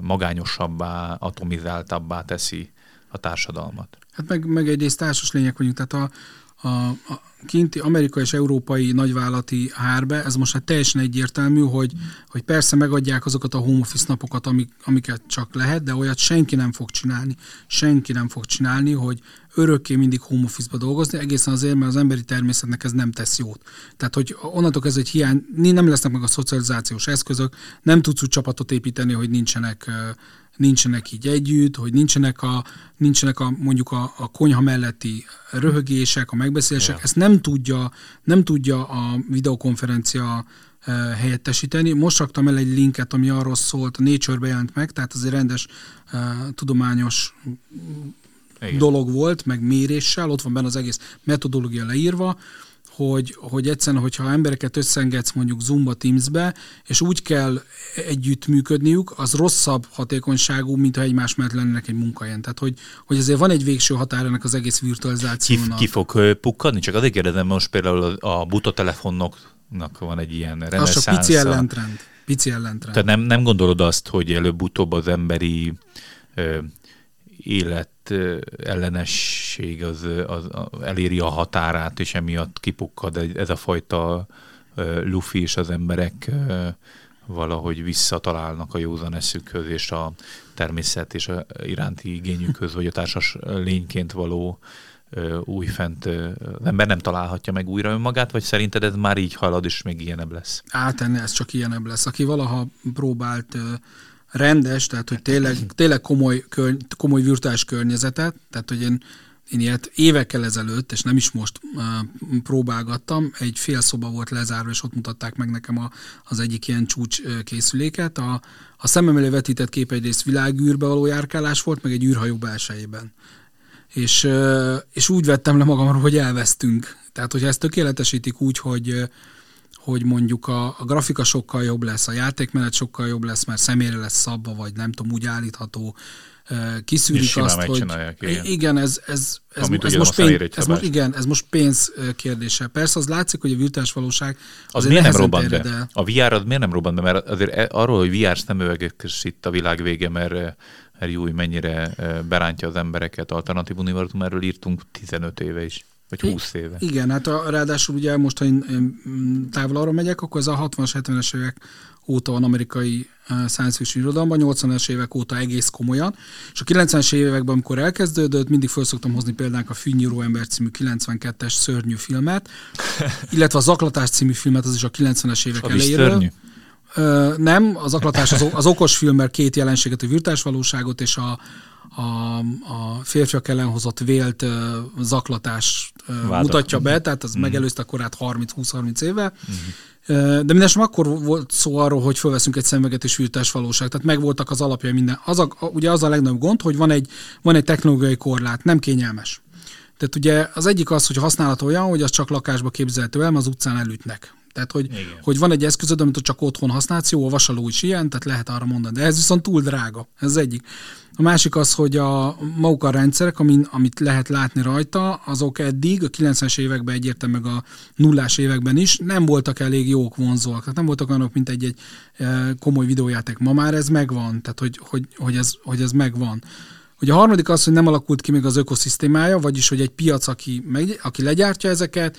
magányosabbá, atomizáltabbá teszi a társadalmat. Hát meg, meg egyrészt társas lények vagyunk, tehát a, a, a kinti amerikai és európai nagyvállalati hárbe, ez most hát teljesen egyértelmű, hogy, hogy persze megadják azokat a home office napokat, amik, amiket csak lehet, de olyat senki nem fog csinálni. Senki nem fog csinálni, hogy örökké mindig home office-ba dolgozni, egészen azért, mert az emberi természetnek ez nem tesz jót. Tehát, hogy onnantól ez egy hiány, nem lesznek meg a szocializációs eszközök, nem tudsz úgy csapatot építeni, hogy nincsenek nincsenek így együtt, hogy nincsenek a, nincsenek a mondjuk a, a konyha melletti röhögések, a megbeszélések, yeah. ezt nem tudja, nem tudja a videokonferencia uh, helyettesíteni. Most raktam el egy linket, ami arról szólt, a Nature-be jelent meg, tehát ez egy rendes uh, tudományos Igen. dolog volt, meg méréssel, ott van benne az egész metodológia leírva, hogy, hogy egyszerűen, hogyha embereket összengedsz mondjuk Zoomba, Teamsbe, és úgy kell együtt működniük, az rosszabb hatékonyságú, mint ha egymás mellett lennének egy munkahelyen. Tehát, hogy, hogy azért van egy végső határ ennek az egész virtualizációnak. Ki, ki fog pukkadni? Csak azért kérdezem, most például a buta telefonoknak van egy ilyen reneszánsz. Az csak pici ellentrend. Pici ellentrend. Tehát nem, nem gondolod azt, hogy előbb-utóbb az emberi ö, élet ellenesség az, az, eléri a határát, és emiatt kipukkad ez a fajta lufi, és az emberek valahogy visszatalálnak a józan eszükhöz, és a természet és a iránti igényükhöz, vagy a társas lényként való újfent, az ember nem találhatja meg újra önmagát, vagy szerinted ez már így halad, és még ilyenebb lesz? Általán ez csak ilyenebb lesz. Aki valaha próbált rendes, tehát hogy tényleg, tényleg komoly, körny, komoly virtuális környezetet, tehát hogy én, én ilyet évekkel ezelőtt, és nem is most uh, próbálgattam, egy fél szoba volt lezárva, és ott mutatták meg nekem a, az egyik ilyen csúcs készüléket. A, a szemem elé vetített kép egyrészt világűrbe való járkálás volt, meg egy űrhajó belsejében. És, uh, és úgy vettem le magamról, hogy elvesztünk. Tehát, hogyha ezt tökéletesítik úgy, hogy hogy mondjuk a, a grafika sokkal jobb lesz, a játékmenet sokkal jobb lesz, mert személyre lesz szabva, vagy nem tudom, úgy állítható, kiszűrik azt, hogy igen. igen, ez, ez, ez, ez, most pénz, ez most, igen, ez most pénz kérdése. Persze az látszik, hogy a virtuális valóság az miért nem robbant be? El. A VR az miért nem robbant be? Mert azért e- arról, hogy VR szemüveges itt a világ vége, mert mert jó, mennyire berántja az embereket. Alternatív univerzum, erről írtunk 15 éve is. Vagy 20 éve. Igen, hát a, ráadásul ugye most, ha én, én távol megyek, akkor ez a 60-as, 70-es évek óta van amerikai uh, science fiction irodalomban, 80-es évek óta egész komolyan, és a 90-es években, amikor elkezdődött, mindig fel szoktam hozni például a Fűnyíró ember című 92-es szörnyű filmet, illetve a Zaklatás című filmet, az is a 90-es évek elejéről. Nem, az aklatás az, az okos film, mert két jelenséget, a virtuális valóságot és a, a, a férfiak ellen hozott vélt uh, zaklatást uh, mutatja be, tehát az mm. megelőzte a korát 30-20-30 éve. Mm. De minden akkor volt szó arról, hogy fölveszünk egy szemüveget virtuális valóság, tehát megvoltak az alapjai minden. Az a, ugye az a legnagyobb gond, hogy van egy, van egy technológiai korlát, nem kényelmes. Tehát ugye az egyik az, hogy használat olyan, hogy az csak lakásba képzelhető el, az utcán elütnek. Tehát, hogy, hogy van egy eszközöd, amit csak otthon használsz, jó, a vasaló is ilyen, tehát lehet arra mondani. De ez viszont túl drága. Ez az egyik. A másik az, hogy a maguk a rendszerek, amin, amit lehet látni rajta, azok eddig, a 90-es években egyértelműen meg a nullás években is nem voltak elég jók, vonzóak. Tehát nem voltak olyanok, mint egy, egy komoly videójáték. Ma már ez megvan, tehát hogy, hogy, hogy, ez, hogy ez megvan. Ugye a harmadik az, hogy nem alakult ki még az ökoszisztémája, vagyis hogy egy piac, aki, meg, aki legyártja ezeket,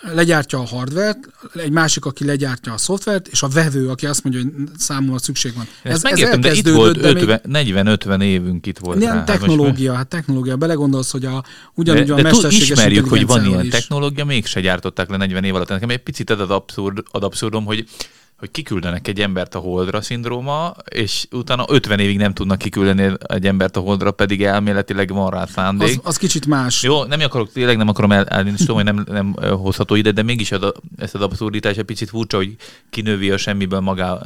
legyártja a hardvert, egy másik, aki legyártja a szoftvert, és a vevő, aki azt mondja, hogy számomra szükség van. Ezt ez, megértem, ez de itt volt 40-50 évünk itt volt. Ilyen rá. technológia, hát technológia. Belegondolsz, hogy a, ugyanúgy de, a de mesterséges ismerjük, hogy van ilyen is. technológia, mégse gyártották le 40 év alatt. Nekem egy picit ad, abszurd, ad abszurdum, hogy hogy kiküldenek egy embert a holdra szindróma, és utána 50 évig nem tudnak kiküldeni egy embert a holdra, pedig elméletileg van rá szándék. Az, az kicsit más. Jó, nem akarok, tényleg nem akarom el, elvinni, hogy nem, nem hozható ide, de mégis ad, ezt az abszurditás egy picit furcsa, hogy kinövi a semmiből magá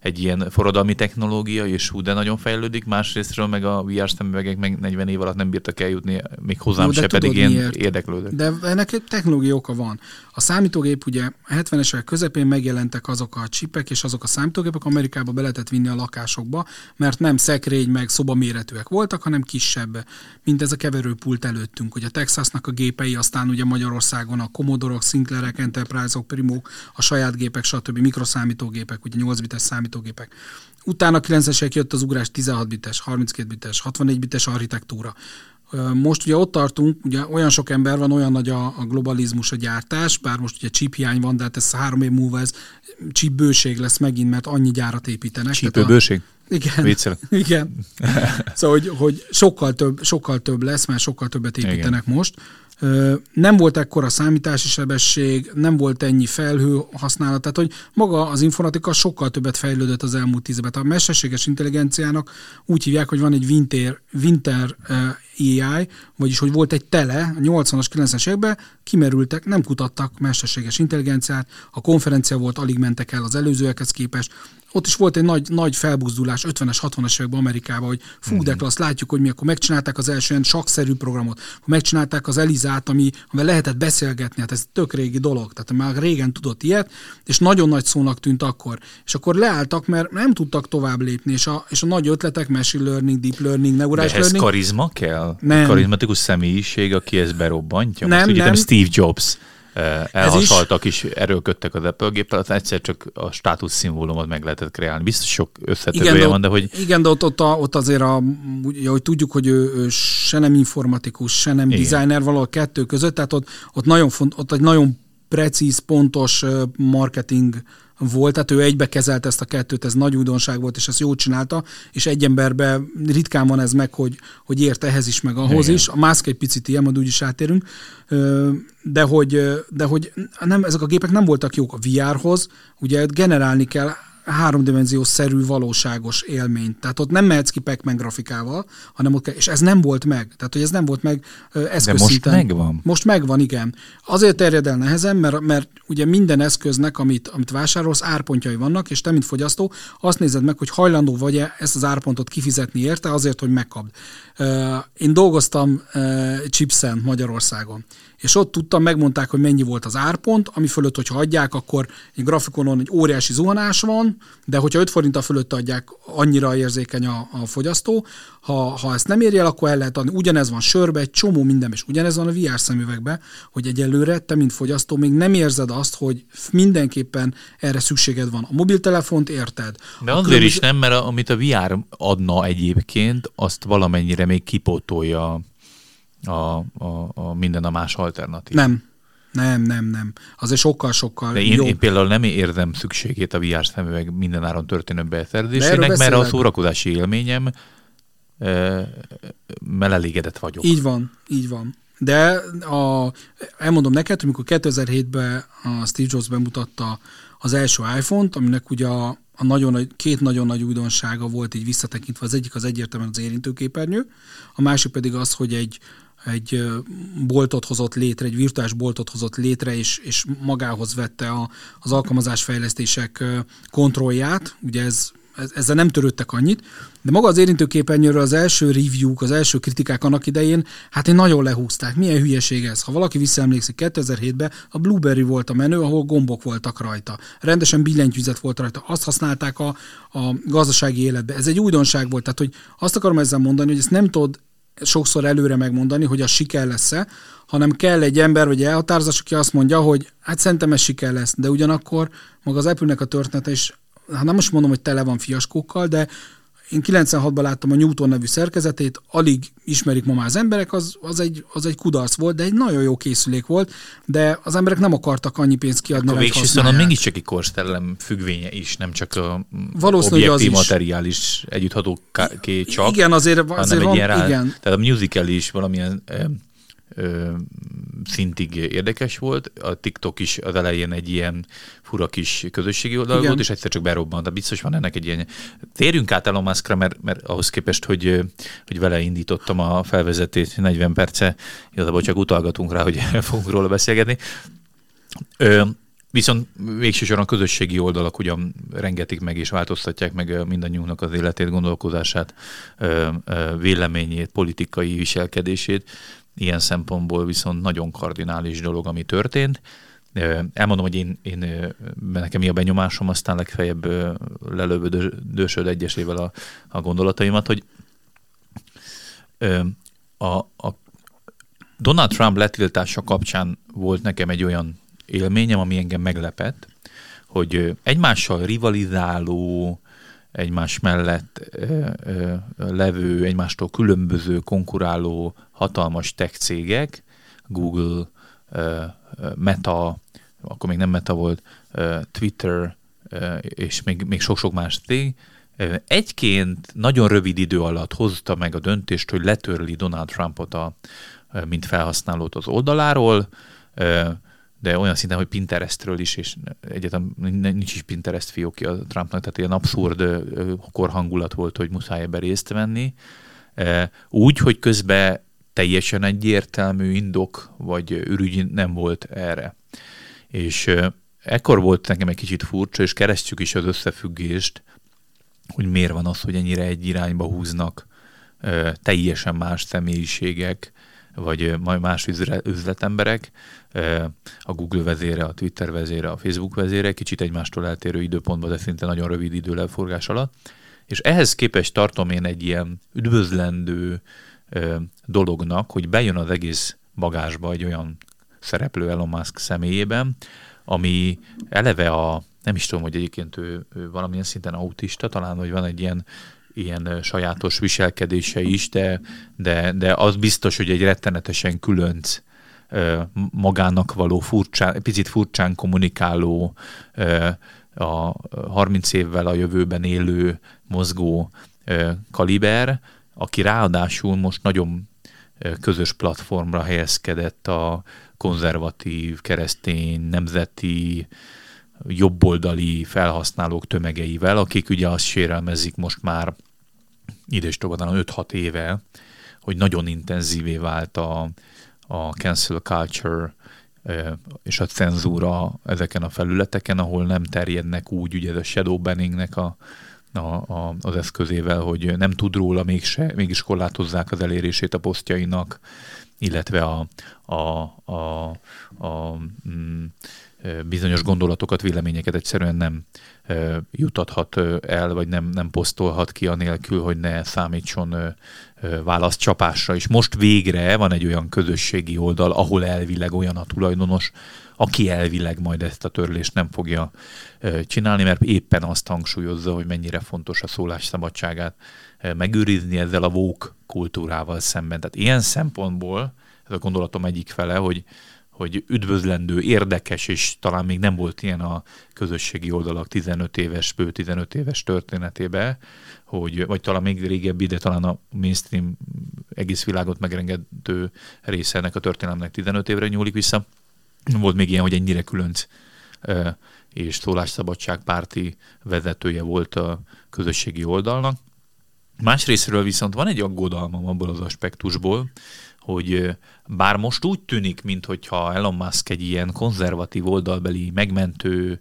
egy ilyen forradalmi technológia, és hú, de nagyon fejlődik, másrésztről meg a VR szemüvegek meg 40 év alatt nem bírtak eljutni, még hozzám Jó, se, pedig én érdeklődök. De ennek technológia oka van. A számítógép ugye 70-es évek közepén megjelentek azok a csipek és azok a számítógépek, Amerikába be lehetett vinni a lakásokba, mert nem szekrény meg szobaméretűek voltak, hanem kisebb, mint ez a keverőpult előttünk. Ugye a Texasnak a gépei, aztán ugye Magyarországon a Commodore-ok, Sinclair-ek, Enterprise-ok, Primók, a saját gépek, stb. mikroszámítógépek, ugye 8 bites számítógépek. Utána 90-esek jött az ugrás 16 bites, 32 bites, 64 bites architektúra. Most ugye ott tartunk, ugye olyan sok ember van, olyan nagy a, a globalizmus, a gyártás, bár most ugye chip hiány van, de hát ez három év múlva ez chip bőség lesz megint, mert annyi gyárat építenek. Chip bőség? Igen. Viccel. Igen. szóval, hogy, hogy sokkal, több, sokkal több lesz, mert sokkal többet építenek Igen. most. Nem volt ekkora számítási sebesség, nem volt ennyi felhő használat, tehát hogy maga az informatika sokkal többet fejlődött az elmúlt tíz évben. A mesterséges intelligenciának úgy hívják, hogy van egy Winter, Winter AI, vagyis hogy volt egy tele, a 80-as, 90-es években kimerültek, nem kutattak mesterséges intelligenciát, a konferencia volt, alig mentek el az előzőekhez képest, ott is volt egy nagy, nagy felbuzdulás 50-es, 60-as években Amerikában, hogy fú, de mhm. azt látjuk, hogy mi akkor megcsinálták az első ilyen sakszerű programot, megcsinálták az Elizát, ami, amivel lehetett beszélgetni, hát ez tök régi dolog, tehát már régen tudott ilyet, és nagyon nagy szónak tűnt akkor. És akkor leálltak, mert nem tudtak tovább lépni, és a, és a nagy ötletek, machine learning, deep learning, neurális learning. ez karizma kell? Nem. Karizmatikus személyiség, aki ezt berobbantja? Nem, Most, nem. Steve Jobs elhasaltak is, erőlködtek az Apple géppel, egyszer csak a státusz szimbólumot meg lehetett kreálni. Biztos sok összetevője van, de hogy... Igen, de ott, ott, a, ott azért, a, ugye, hogy tudjuk, hogy ő, ő se nem informatikus, se nem igen. designer, valahol kettő között, tehát ott, ott, nagyon font, ott egy nagyon precíz, pontos marketing volt, tehát ő egybe kezelte ezt a kettőt, ez nagy újdonság volt, és ezt jól csinálta, és egy emberben ritkán van ez meg, hogy, hogy ért ehhez is, meg ahhoz Igen. is. A Musk egy picit ilyen, majd úgyis átérünk, de hogy, de hogy nem, ezek a gépek nem voltak jók a VR-hoz, ugye generálni kell háromdimenziós szerű valóságos élményt. Tehát ott nem mehetsz ki Pac-Man grafikával, hanem ott kell, és ez nem volt meg. Tehát, hogy ez nem volt meg eszközszinten. De most megvan. Most megvan, igen. Azért terjed el nehezen, mert, mert ugye minden eszköznek, amit, amit vásárolsz, árpontjai vannak, és te, mint fogyasztó, azt nézed meg, hogy hajlandó vagy-e ezt az árpontot kifizetni érte azért, hogy megkapd. Én dolgoztam Chipsen Magyarországon, és ott tudtam, megmondták, hogy mennyi volt az árpont, ami fölött, hogyha adják, akkor egy grafikonon egy óriási zuhanás van, de hogyha 5 forint a fölött adják, annyira érzékeny a, a fogyasztó. Ha, ha ezt nem érje el, akkor el lehet adni. Ugyanez van sörbe, egy csomó minden, és ugyanez van a VR szemüvegbe, hogy egyelőre te, mint fogyasztó, még nem érzed azt, hogy mindenképpen erre szükséged van. A mobiltelefont érted. De azért különböző... is nem, mert a, amit a VR adna egyébként, azt valamennyire még kipótolja a, a, a minden a más alternatív. Nem. Nem, nem, nem. Azért sokkal-sokkal De én, jobb. én például nem érzem szükségét a VR szemüveg mindenáron történő beszerzésének, mert a szórakozási élményem e, elégedett vagyok. Így van, így van. De a, elmondom neked, amikor 2007-ben a Steve Jobs bemutatta az első iPhone-t, aminek ugye a, a nagyon nagy, két nagyon nagy újdonsága volt így visszatekintve. Az egyik az egyértelműen az érintőképernyő, a másik pedig az, hogy egy egy boltot hozott létre, egy virtuális boltot hozott létre, és, és magához vette a, az alkalmazásfejlesztések kontrollját. Ugye ez, ezzel nem törődtek annyit, de maga az érintőképernyőről az első review az első kritikák annak idején, hát én nagyon lehúzták. Milyen hülyeség ez? Ha valaki visszaemlékszik, 2007-ben a Blueberry volt a menő, ahol gombok voltak rajta. Rendesen billentyűzet volt rajta. Azt használták a, a gazdasági életbe. Ez egy újdonság volt. Tehát, hogy azt akarom ezzel mondani, hogy ezt nem tudod sokszor előre megmondani, hogy a siker lesz-e, hanem kell egy ember vagy elhatározás, aki azt mondja, hogy hát szerintem ez siker lesz, de ugyanakkor maga az Apple-nek a története is, hát nem most mondom, hogy tele van fiaskókkal, de én 96-ban láttam a Newton nevű szerkezetét, alig ismerik ma már az emberek, az, az, egy, az egy kudarc volt, de egy nagyon jó készülék volt, de az emberek nem akartak annyi pénzt kiadni, A végső szóval mégiscsak egy korszellem függvénye is, nem csak a Valószínű, az is. materiális együttható ké csak, Igen, azért, azért hanem van, egy ilyen rá, igen. tehát a musical is valamilyen ö, szintig érdekes volt. A TikTok is az elején egy ilyen fura kis közösségi oldal Igen. volt, és egyszer csak berobbant. De biztos van ennek egy ilyen... Térjünk át Elon Muskra, mert, mert ahhoz képest, hogy, hogy vele indítottam a felvezetést 40 perce, igazából csak utalgatunk rá, hogy fogunk róla beszélgetni. Ö, Viszont végső soron a közösségi oldalak ugyan rengetik meg és változtatják meg mindannyiunknak az életét, gondolkozását, véleményét, politikai viselkedését. Ilyen szempontból viszont nagyon kardinális dolog, ami történt. Elmondom, hogy én, én nekem mi a benyomásom, aztán legfeljebb ö, lelövödösöd egyesével a, a gondolataimat, hogy a, a Donald Trump letiltása kapcsán volt nekem egy olyan élményem, ami engem meglepett, hogy egymással rivalizáló, egymás mellett levő, egymástól különböző, konkuráló hatalmas tech cégek, Google, Meta, akkor még nem Meta volt, Twitter, és még, még sok-sok más cég, egyként nagyon rövid idő alatt hozta meg a döntést, hogy letörli Donald Trumpot a, mint felhasználót az oldaláról, de olyan szinten, hogy Pinterestről is, és egyetem nincs is Pinterest fiókja a Trumpnak, tehát ilyen abszurd korhangulat volt, hogy muszáj ebbe részt venni. Úgy, hogy közben teljesen egyértelmű indok, vagy ürügy nem volt erre. És ekkor volt nekem egy kicsit furcsa, és keresztjük is az összefüggést, hogy miért van az, hogy ennyire egy irányba húznak teljesen más személyiségek, vagy majd más üzletemberek, a Google vezére, a Twitter vezére, a Facebook vezére, kicsit egymástól eltérő időpontban, de szinte nagyon rövid időleforgás alatt. És ehhez képest tartom én egy ilyen üdvözlendő dolognak, hogy bejön az egész bagásba egy olyan szereplő Elon Musk személyében, ami eleve a, nem is tudom, hogy egyébként ő, ő valamilyen szinten autista, talán, hogy van egy ilyen, ilyen sajátos viselkedése is, de, de, de az biztos, hogy egy rettenetesen különc magának való furcsán, picit furcsán kommunikáló, a 30 évvel a jövőben élő, mozgó kaliber, aki ráadásul most nagyon közös platformra helyezkedett a konzervatív, keresztény, nemzeti, jobboldali felhasználók tömegeivel, akik ugye azt sérelmezik most már idős 5-6 éve, hogy nagyon intenzívé vált a, a cancel culture és a cenzúra ezeken a felületeken, ahol nem terjednek úgy, ugye ez a shadow banningnek a, a, a, az eszközével, hogy nem tud róla mégse, mégis korlátozzák az elérését a posztjainak, illetve a, a, a, a mm, ö, bizonyos gondolatokat, véleményeket egyszerűen nem jutathat el, vagy nem, nem posztolhat ki anélkül, hogy ne számítson válaszcsapásra. És most végre van egy olyan közösségi oldal, ahol elvileg olyan a tulajdonos, aki elvileg majd ezt a törlést nem fogja csinálni, mert éppen azt hangsúlyozza, hogy mennyire fontos a szólásszabadságát megőrizni ezzel a vók kultúrával szemben. Tehát ilyen szempontból ez a gondolatom egyik fele, hogy, hogy üdvözlendő, érdekes, és talán még nem volt ilyen a közösségi oldalak 15 éves, bő 15 éves történetében, hogy, vagy talán még régebbi, de talán a mainstream egész világot megrengető része ennek a történelemnek 15 évre nyúlik vissza. Volt még ilyen, hogy ennyire különc és szólásszabadság párti vezetője volt a közösségi oldalnak. Másrésztről viszont van egy aggodalmam abból az aspektusból, hogy bár most úgy tűnik, mintha Elon Musk egy ilyen konzervatív oldalbeli megmentő,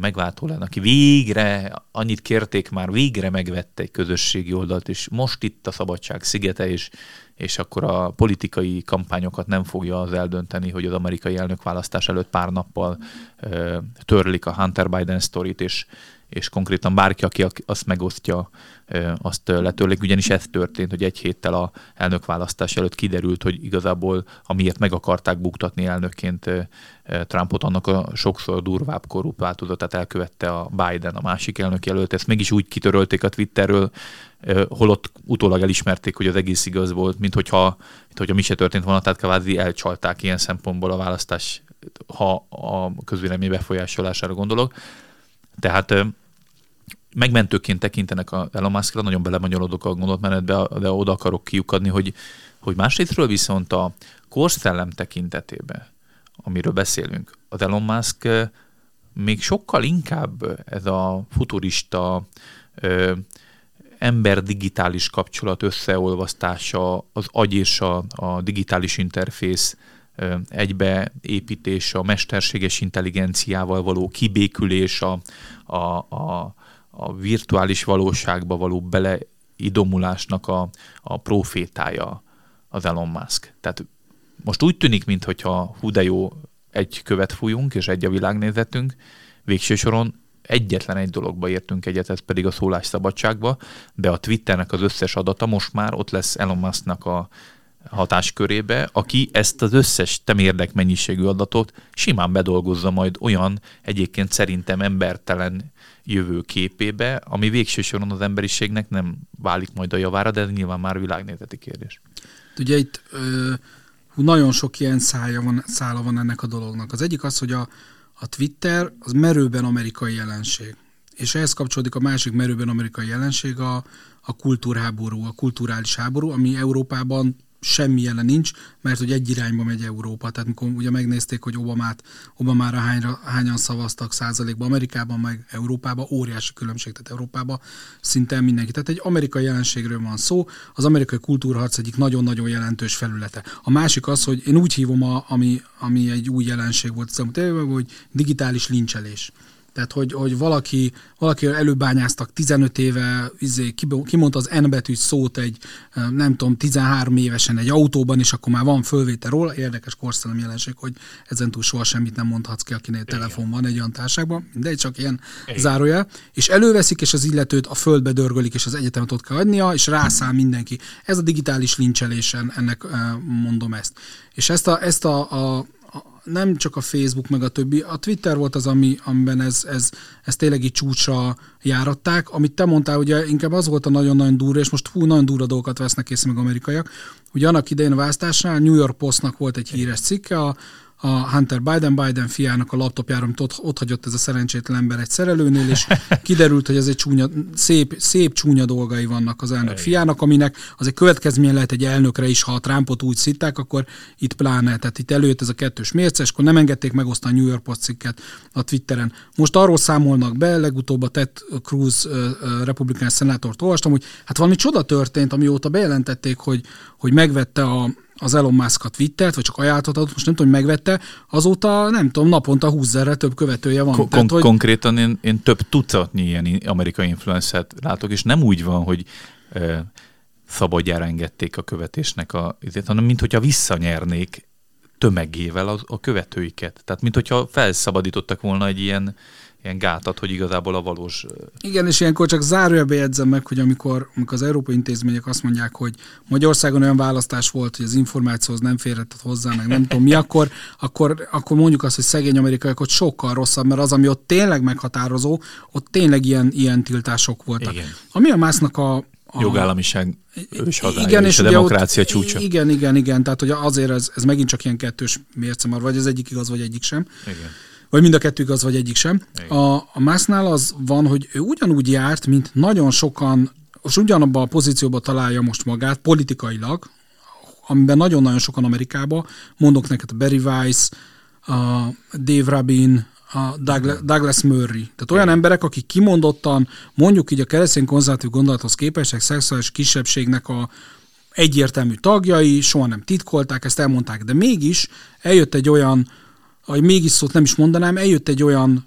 megváltó lenne, aki végre, annyit kérték már, végre megvette egy közösségi oldalt, és most itt a szabadság szigete, és, és akkor a politikai kampányokat nem fogja az eldönteni, hogy az amerikai elnökválasztás előtt pár nappal ö, törlik a Hunter Biden sztorit, és, és konkrétan bárki, aki azt megosztja, azt letörlik. Ugyanis ez történt, hogy egy héttel a elnökválasztás előtt kiderült, hogy igazából amiért meg akarták buktatni elnökként Trumpot, annak a sokszor durvább korrupt változatát elkövette a Biden, a másik elnök jelölt. Ezt mégis úgy kitörölték a Twitterről, holott utólag elismerték, hogy az egész igaz volt, mint hogyha, mint hogyha mi se történt volna, tehát kvázi elcsalták ilyen szempontból a választás, ha a közvélemény befolyásolására gondolok. Tehát megmentőként tekintenek a Elon Muskra, nagyon belemanyolodok a gondolatmenetbe, de oda akarok kiukadni, hogy, hogy másrésztről viszont a korszellem tekintetében, amiről beszélünk, az Elon Musk még sokkal inkább ez a futurista ö, ember-digitális kapcsolat összeolvasztása, az agy és a, a digitális interfész ö, egybeépítés, a mesterséges intelligenciával való kibékülés, a, a, a, a virtuális valóságba való beleidomulásnak a, a profétája az Elon Musk. Tehát most úgy tűnik, mintha hú de jó, egy követ fújunk, és egy a világnézetünk, végső soron egyetlen egy dologba értünk egyet, ez pedig a szólásszabadságba, de a Twitternek az összes adata most már ott lesz Elon Musknak a hatáskörébe, aki ezt az összes temérdek mennyiségű adatot simán bedolgozza majd olyan egyébként szerintem embertelen jövő képébe, ami végső soron az emberiségnek nem válik majd a javára, de ez nyilván már világnézeti kérdés. Ugye itt ö, nagyon sok ilyen szája van, szála van ennek a dolognak. Az egyik az, hogy a, a Twitter az merőben amerikai jelenség. És ehhez kapcsolódik a másik merőben amerikai jelenség, a, a kultúrháború, a kulturális háború, ami Európában semmi jelen nincs, mert hogy egy irányba megy Európa. Tehát mikor ugye megnézték, hogy Obamát, Obamára hányra, hányan szavaztak százalékban Amerikában, meg Európában, óriási különbség, tehát Európában szinte mindenki. Tehát egy amerikai jelenségről van szó, az amerikai kultúrharc egyik nagyon-nagyon jelentős felülete. A másik az, hogy én úgy hívom, a, ami, ami egy új jelenség volt, hogy digitális lincselés. Tehát, hogy, hogy valaki, valaki előbányáztak 15 éve, izé, kimondta az N betű szót egy, nem tudom, 13 évesen egy autóban, és akkor már van fölvétel róla. Érdekes korszellem jelenség, hogy ezentúl soha semmit nem mondhatsz ki, akinél Igen. telefon van egy olyan társágban, de csak ilyen Igen. zárója. És előveszik, és az illetőt a földbe dörgölik, és az egyetemet ott kell adnia, és rászáll mindenki. Ez a digitális lincselésen, ennek mondom ezt. És ezt a, ezt a, a nem csak a Facebook, meg a többi, a Twitter volt az, ami, amiben ez, ez, ez tényleg így csúcsra járatták. Amit te mondtál, ugye inkább az volt a nagyon-nagyon durva, és most hú, nagyon durva dolgokat vesznek észre meg amerikaiak. Ugye annak idején a választásnál New York Postnak volt egy híres cikke, a, a Hunter Biden, Biden fiának a laptopjára, amit ott, ott hagyott ez a szerencsétlen ember egy szerelőnél, és kiderült, hogy ez egy csúnya, szép, szép csúnya dolgai vannak az elnök fiának, aminek az egy következmény lehet egy elnökre is, ha a Trumpot úgy szitták, akkor itt pláne, tehát itt előtt ez a kettős mérce, és akkor nem engedték megosztani a New York Post cikket a Twitteren. Most arról számolnak be, legutóbb a Ted Cruz republikán szenátort olvastam, hogy hát valami csoda történt, amióta bejelentették, hogy, hogy megvette a, az Elon Musk a Twittert, vagy csak ajánlhatott, most nem tudom, hogy megvette, azóta nem tudom, naponta 20 több követője van. Kon- Tehát, hogy... Konkrétan én, én több tucatnyi ilyen amerikai influencert látok, és nem úgy van, hogy e, szabadjára engedték a követésnek a, hanem mint hogyha visszanyernék tömegével a, a követőiket. Tehát, mint hogyha felszabadítottak volna egy ilyen ilyen gátat, hogy igazából a valós... Igen, és ilyenkor csak zárójelbe jegyzem meg, hogy amikor, amikor az európai intézmények azt mondják, hogy Magyarországon olyan választás volt, hogy az információhoz nem férhetett hozzá, meg nem tudom mi, akkor, akkor, akkor mondjuk azt, hogy szegény amerikaiak ott sokkal rosszabb, mert az, ami ott tényleg meghatározó, ott tényleg ilyen, ilyen tiltások voltak. Igen. Ami a másznak a, a jogállamiság ős hazája, igen, és, és a demokrácia ott, csúcsa. Igen, igen, igen, tehát hogy azért ez, ez megint csak ilyen kettős mérce, vagy az egyik igaz, vagy egyik sem. Igen vagy mind a kettő igaz, vagy egyik sem. A, a Másznál az van, hogy ő ugyanúgy járt, mint nagyon sokan, és ugyanabban a pozícióban találja most magát politikailag, amiben nagyon-nagyon sokan Amerikában, mondok neked a Barry Weiss, a Dave Rabin, a Douglas Murray. Tehát olyan emberek, akik kimondottan, mondjuk így a keresztény konzervatív gondolathoz képesek, szexuális kisebbségnek a egyértelmű tagjai, soha nem titkolták, ezt elmondták, de mégis eljött egy olyan hogy mégis szót nem is mondanám, eljött egy olyan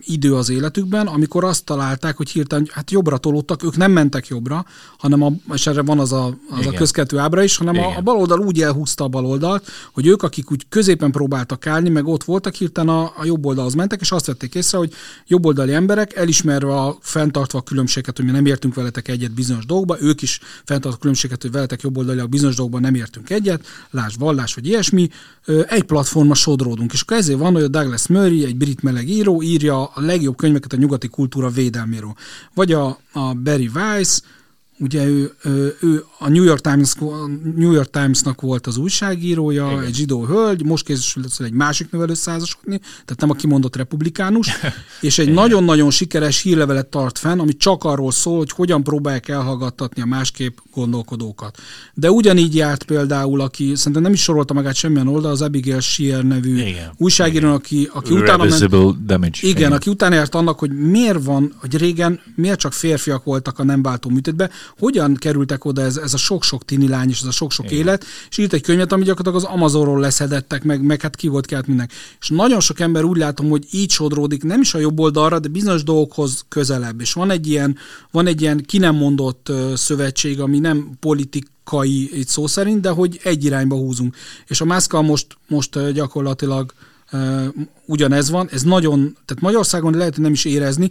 idő az életükben, amikor azt találták, hogy hirtelen hát jobbra tolódtak, ők nem mentek jobbra, hanem a, és erre van az a, az a közkettő ábra is, hanem a, a baloldal úgy elhúzta a baloldalt, hogy ők, akik úgy középen próbáltak állni, meg ott voltak, hirtelen a, a jobb oldalhoz mentek, és azt vették észre, hogy jobboldali emberek elismerve a fenntartva a különbséget, hogy mi nem értünk veletek egyet bizonyos dolgokba, ők is fenntartva a különbséget, hogy veletek jobboldaliak bizonyos dolgokban nem értünk egyet, lásd vallás vagy ilyesmi, egy platforma sodródunk. És akkor ezért van, hogy a Douglas Murray, egy brit meleg író, írja a legjobb könyveket a nyugati kultúra védelméről. Vagy a, a Barry Weiss, ugye ő, ő, a New York, Times, New York Times-nak volt az újságírója, Igen. egy zsidó hölgy, most készül egy másik nővel összeházasodni, tehát nem a kimondott republikánus, és egy nagyon-nagyon sikeres hírlevelet tart fenn, ami csak arról szól, hogy hogyan próbálják elhallgattatni a másképp gondolkodókat. De ugyanígy járt például, aki szerintem nem is sorolta magát semmilyen oldal, az Abigail Shear nevű Igen. újságíró, aki, aki utána ment, damage. Igen, Igen, aki utána járt annak, hogy miért van, hogy régen miért csak férfiak voltak a nem váltó műtétbe, hogyan kerültek oda ez, ez a sok-sok tini lány és ez a sok-sok Igen. élet, és írt egy könyvet, ami gyakorlatilag az Amazonról leszedettek, meg, meg hát ki volt kelt mindenki. És nagyon sok ember úgy látom, hogy így sodródik, nem is a jobb oldalra, de bizonyos dolgokhoz közelebb. És van egy ilyen, van egy ilyen ki nem mondott szövetség, ami nem politikai itt szó szerint, de hogy egy irányba húzunk. És a mászkal most, most gyakorlatilag Uh, ugyanez van, ez nagyon, tehát Magyarországon lehet, nem is érezni.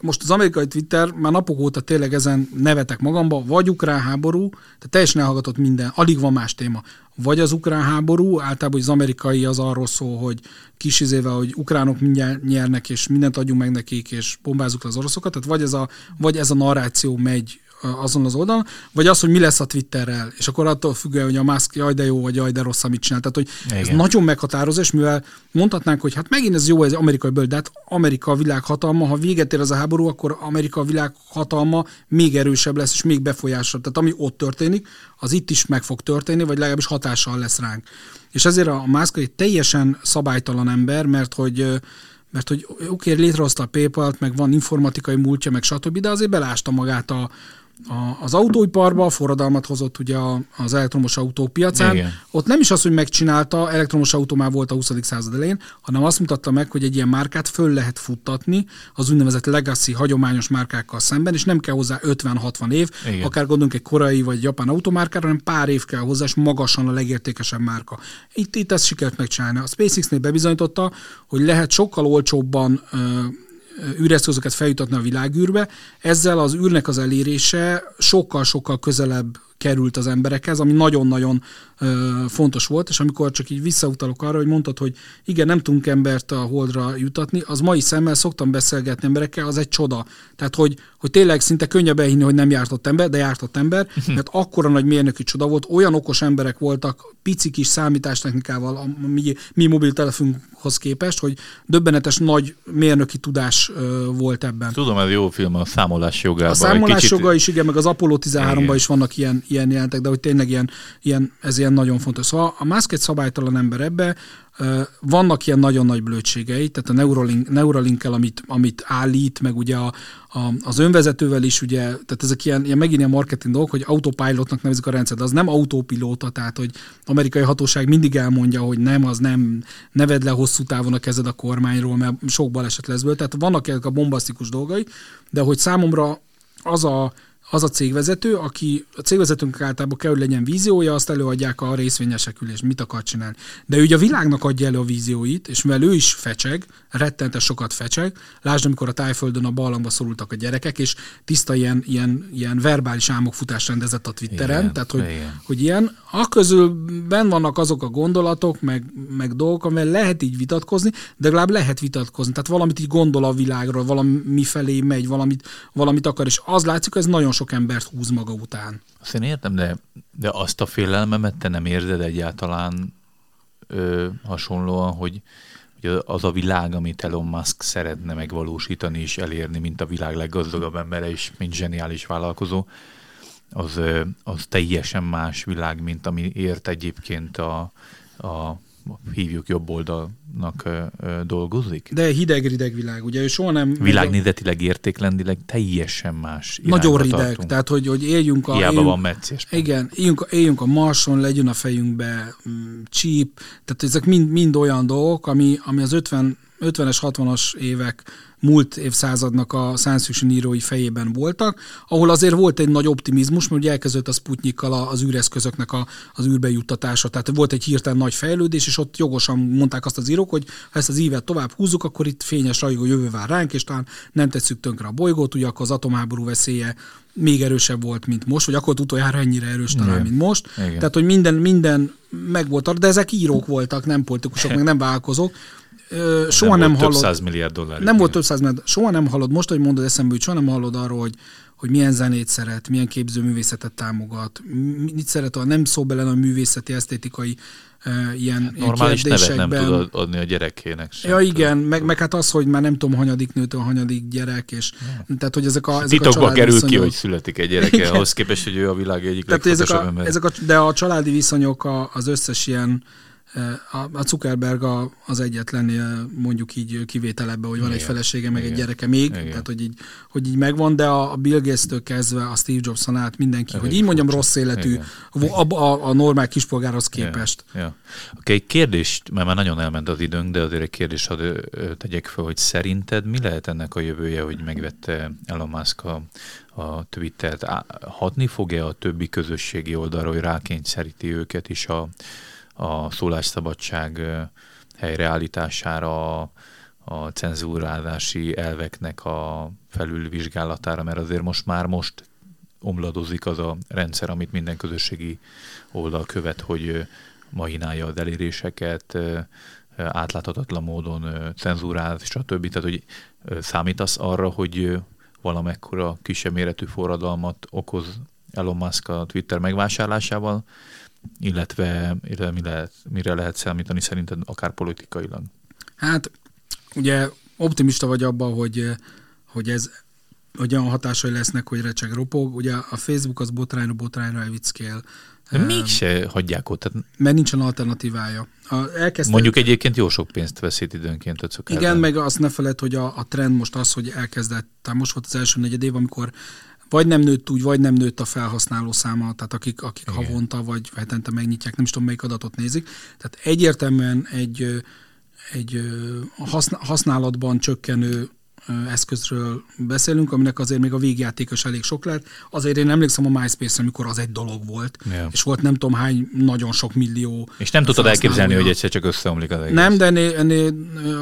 Most az amerikai Twitter már napok óta tényleg ezen nevetek magamba, vagy ukrán háború, tehát teljesen elhallgatott minden, alig van más téma. Vagy az ukrán háború, általában az amerikai az arról szól, hogy kisizével, hogy ukránok mindjárt nyernek, és mindent adjunk meg nekik, és bombázzuk az oroszokat, tehát vagy ez a, vagy ez a narráció megy azon az oldalon, vagy az, hogy mi lesz a Twitterrel, és akkor attól függően, hogy a Musk jaj de jó, vagy jaj de rossz, amit csinál. Tehát, hogy Igen. ez nagyon meghatározó, és mivel mondhatnánk, hogy hát megint ez jó, ez amerikai ből, de hát Amerika a világhatalma, ha véget ér az a háború, akkor Amerika a világhatalma még erősebb lesz, és még befolyásosabb. Tehát ami ott történik, az itt is meg fog történni, vagy legalábbis hatással lesz ránk. És ezért a Musk egy teljesen szabálytalan ember, mert hogy mert hogy oké, okay, létrehozta a PayPal-t, meg van informatikai múltja, meg stb., de azért belásta magát a, a, az autóiparba forradalmat hozott ugye az elektromos autók piacán. Igen. Ott nem is az, hogy megcsinálta, elektromos autó már volt a 20. század elején, hanem azt mutatta meg, hogy egy ilyen márkát föl lehet futtatni az úgynevezett legacy hagyományos márkákkal szemben, és nem kell hozzá 50-60 év, Igen. akár gondolunk egy korai vagy japán automárkára, hanem pár év kell hozzá, és magasan a legértékesebb márka. Itt, itt ezt sikert megcsinálni. A SpaceX-nél bebizonyította, hogy lehet sokkal olcsóbban űreszközöket feljutatni a világűrbe, ezzel az űrnek az elérése sokkal-sokkal közelebb került az emberekhez, ami nagyon-nagyon fontos volt, és amikor csak így visszautalok arra, hogy mondtad, hogy igen, nem tudunk embert a holdra jutatni, az mai szemmel szoktam beszélgetni emberekkel, az egy csoda. Tehát, hogy, hogy tényleg szinte könnyebb elhinni, hogy nem jártott ember, de jártott ember, mert akkora nagy mérnöki csoda volt, olyan okos emberek voltak, pici kis számítástechnikával a mi, mi mobiltelefonhoz képest, hogy döbbenetes nagy mérnöki tudás volt ebben. Tudom, ez jó film a számolás jogában. A számolás kicsit... joga is, igen, meg az Apollo 13-ban is vannak ilyen, ilyen jelentek, de hogy tényleg ilyen, ilyen, ez ilyen nagyon fontos. Szóval a Musk egy szabálytalan ember ebbe, vannak ilyen nagyon nagy blödségei, tehát a Neuralink, Neuralinkkel, amit, amit állít, meg ugye a, a, az önvezetővel is, ugye, tehát ezek ilyen, ilyen megint ilyen marketing dolgok, hogy autopilotnak nevezik a rendszer, de az nem autopilóta, tehát hogy amerikai hatóság mindig elmondja, hogy nem, az nem, neved le hosszú távon a kezed a kormányról, mert sok baleset lesz belőle. Tehát vannak ezek a bombasztikus dolgai, de hogy számomra az a az a cégvezető, aki a cégvezetőnk általában kell, hogy legyen víziója, azt előadják a részvényesek ülés, mit akar csinálni. De ő ugye a világnak adja elő a vízióit, és mivel ő is fecseg, rettente sokat fecseg, lásd, amikor a tájföldön a ballangba szorultak a gyerekek, és tiszta ilyen, ilyen, ilyen verbális álmokfutás rendezett a Twitteren, igen, tehát hogy, igen. hogy ilyen, a közül ben vannak azok a gondolatok, meg, meg dolgok, amivel lehet így vitatkozni, de legalább lehet vitatkozni. Tehát valamit így gondol a világról, valami felé megy, valamit, valamit akar, és az látszik, hogy ez nagyon sok embert húz maga után. Azt én értem, de, de azt a félelmemet te nem érzed egyáltalán ö, hasonlóan, hogy, hogy az a világ, amit Elon Musk szeretne megvalósítani és elérni, mint a világ leggazdagabb embere és mint zseniális vállalkozó, az, az teljesen más világ, mint ami ért egyébként a, a hívjuk jobb oldalnak dolgozik. De hideg-rideg világ, ugye ő soha nem... Világnézetileg, értéklendileg teljesen más. Nagyon rideg, tartunk. tehát hogy, hogy éljünk a... Hiába éljünk, van meccés. Igen, éljünk, éljünk a Marson, legyen a fejünkbe mm, csíp, tehát ezek mind, mind olyan dolgok, ami, ami az 50 50-es, 60-as évek múlt évszázadnak a science fiction írói fejében voltak, ahol azért volt egy nagy optimizmus, mert ugye elkezdődött a Sputnikkal az űreszközöknek a, az űrbe juttatása, tehát volt egy hirtelen nagy fejlődés, és ott jogosan mondták azt az írók, hogy ha ezt az ívet tovább húzzuk, akkor itt fényes rajgó jövő vár ránk, és talán nem tetszük tönkre a bolygót, ugye akkor az atomháború veszélye még erősebb volt, mint most, vagy akkor utoljára ennyire erős talán, Igen. mint most. Igen. Tehát, hogy minden, minden megvolt, de ezek írók voltak, nem politikusok, meg nem vállalkozók. Soha nem, nem hallod. Több száz milliárd dollár. Nem volt több száz milliárd. Soha nem hallod, most, hogy mondod eszembe, hogy soha nem hallod arról, hogy, hogy milyen zenét szeret, milyen képzőművészetet támogat, mit szeret, a nem szó bele a művészeti, esztétikai uh, ilyen, hát Normális nevet nem tud adni a gyerekének sem. Ja igen, meg, meg hát az, hogy már nem tudom, hanyadik nőtől, hanyadik gyerek, és ja. tehát, hogy ezek a ezek Titokba a kerül viszonyok... ki, hogy születik egy gyereke, igen. ahhoz képest, hogy ő a világ egyik tehát, ezek a, ezek a, De a családi viszonyok a, az összes ilyen a Zuckerberg a, az egyetlen mondjuk így kivétel ebbe, hogy van Igen. egy felesége, meg Igen. egy gyereke még, Igen. tehát hogy így, hogy így megvan, de a Bill Gates-től kezdve a Steve Jobson át mindenki, Elég hogy így mondjam, rossz életű a, a, a normál kispolgárhoz képest. Ja. Ja. Oké, egy kérdést, mert már nagyon elment az időnk, de azért egy kérdést hadd tegyek fel, hogy szerinted mi lehet ennek a jövője, hogy megvette Elon Musk a, a Twittert? Hatni fog-e a többi közösségi oldalra, hogy rákényszeríti őket is a a szólásszabadság helyreállítására, a cenzúrálási elveknek a felülvizsgálatára, mert azért most már most omladozik az a rendszer, amit minden közösségi oldal követ, hogy mahinálja az eléréseket, átláthatatlan módon cenzúrál, stb. Tehát, hogy számítasz arra, hogy valamekkora kisebb méretű forradalmat okoz Elon Musk a Twitter megvásárlásával, illetve, illetve mi lehet, mire lehet számítani szerinted akár politikailag? Hát ugye optimista vagy abban, hogy, hogy ez hogy olyan hatásai lesznek, hogy recseg ropog. Ugye a Facebook az botrányra botrányra elvickél. De um, mégse hagyják ott. Tehát... Mert nincsen alternatívája. A, elkezdte... Mondjuk egyébként jó sok pénzt veszít időnként a Igen, meg azt ne feled, hogy a, a trend most az, hogy elkezdett, tehát most volt az első negyed év, amikor vagy nem nőtt úgy, vagy nem nőtt a felhasználó száma, tehát akik, akik havonta vagy hetente megnyitják, nem is tudom melyik adatot nézik. Tehát egyértelműen egy, egy használatban csökkenő eszközről beszélünk, aminek azért még a végjátékos elég sok lehet. Azért én emlékszem a MySpace, amikor az egy dolog volt, yeah. és volt nem tudom hány, nagyon sok millió. És nem tudtad elképzelni, hogy egyszer csak összeomlik az egész. Nem, de ennél, ennél,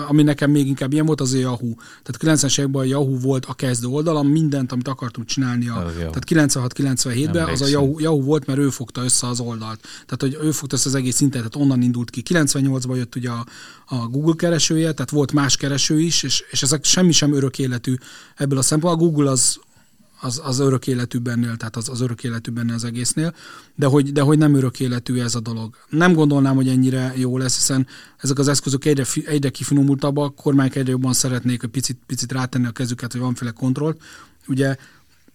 ami nekem még inkább ilyen volt, az a Yahoo. Tehát 90-es években a Yahoo volt a kezdő oldalam, mindent, amit akartunk csinálni. A, tehát 96-97-ben az a Yahoo, Yahoo, volt, mert ő fogta össze az oldalt. Tehát, hogy ő fogta össze az egész internetet, onnan indult ki. 98-ban jött ugye a, a Google keresője, tehát volt más kereső is, és, és ezek semmi sem örök életű ebből a szempontból. A Google az, az, az örök életű bennél, tehát az, az örök életű benne az egésznél, de hogy, de hogy nem örök életű ez a dolog. Nem gondolnám, hogy ennyire jó lesz, hiszen ezek az eszközök egyre, egyre kifinomultabbak, kormányok egyre jobban szeretnék hogy picit, picit rátenni a kezüket, hogy valamiféle kontrollt. Ugye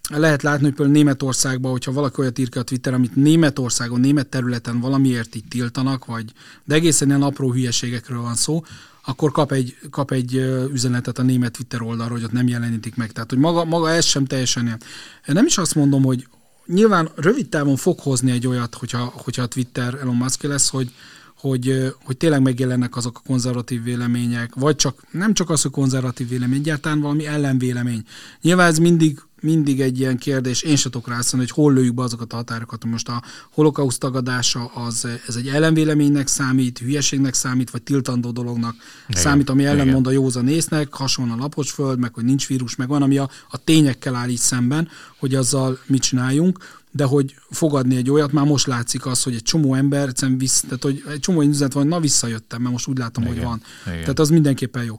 lehet látni, hogy például Németországban, hogyha valaki olyat ír ki a Twitter, amit Németországon, német területen valamiért itt tiltanak, vagy de egészen ilyen apró hülyeségekről van szó, akkor kap egy, kap egy üzenetet a német Twitter oldalról, hogy ott nem jelenítik meg. Tehát, hogy maga, maga ez sem teljesen ilyen. Nem is azt mondom, hogy nyilván rövid távon fog hozni egy olyat, hogyha, hogyha a Twitter Elon Musk lesz, hogy, hogy, hogy tényleg megjelennek azok a konzervatív vélemények, vagy csak nem csak az, hogy konzervatív vélemény, egyáltalán valami ellenvélemény. Nyilván ez mindig mindig egy ilyen kérdés, én se tudok rászólni, hogy hol lőjük be azokat a határokat. Most a holokauszt tagadása az ez egy ellenvéleménynek számít, hülyeségnek számít, vagy tiltandó dolognak igen, számít, ami ellenmond a józan észnek, hasonló a lapos föld, meg hogy nincs vírus, meg van, ami a, a tényekkel állít szemben, hogy azzal mit csináljunk de hogy fogadni egy olyat, már most látszik az, hogy egy csomó ember, visz, tehát hogy egy csomó üzenet van, na visszajöttem, mert most úgy látom, igen, hogy van. Igen. Tehát az mindenképpen jó.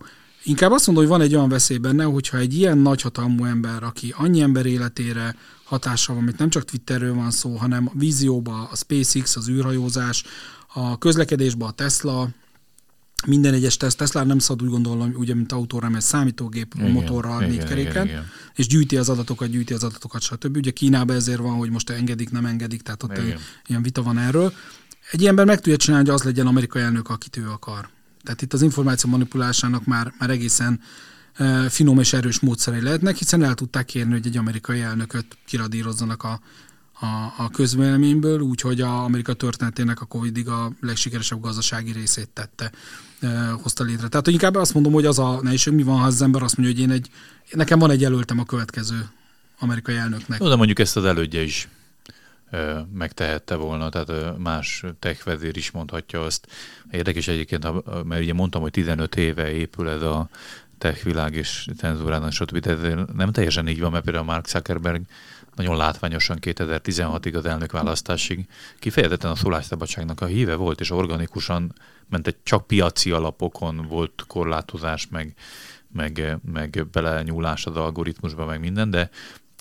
Inkább azt mondom, hogy van egy olyan veszély benne, hogyha egy ilyen nagyhatalmú ember, aki annyi ember életére hatással van, amit nem csak Twitterről van szó, hanem a vízióba, a SpaceX, az űrhajózás, a közlekedésbe a Tesla, minden egyes Tesla nem szabad úgy gondolom, ugye, mint autóra, mert számítógép igen, motorral, igen, négy keréken, igen, igen. és gyűjti az adatokat, gyűjti az adatokat, stb. Ugye Kínában ezért van, hogy most engedik, nem engedik, tehát ott igen. ilyen vita van erről. Egy ilyen ember meg tudja csinálni, hogy az legyen amerikai elnök, akit ő akar. Tehát itt az információ manipulásának már, már egészen finom és erős módszerei lehetnek, hiszen el tudták kérni, hogy egy amerikai elnököt kiradírozzanak a, a, a közvéleményből, úgyhogy a Amerika történetének a Covid-ig a legsikeresebb gazdasági részét tette, hozta létre. Tehát inkább azt mondom, hogy az a nehézség, mi van, ha az ember azt mondja, hogy én egy, nekem van egy jelöltem a következő amerikai elnöknek. Jó, de mondjuk ezt az elődje is megtehette volna, tehát más tech vezér is mondhatja azt. Érdekes egyébként, mert ugye mondtam, hogy 15 éve épül ez a tech világ és cenzúrának, stb. De nem teljesen így van, mert például Mark Zuckerberg nagyon látványosan 2016-ig az elnökválasztásig kifejezetten a szólásszabadságnak a híve volt, és organikusan ment egy csak piaci alapokon volt korlátozás, meg, meg, meg belenyúlás az algoritmusba, meg minden, de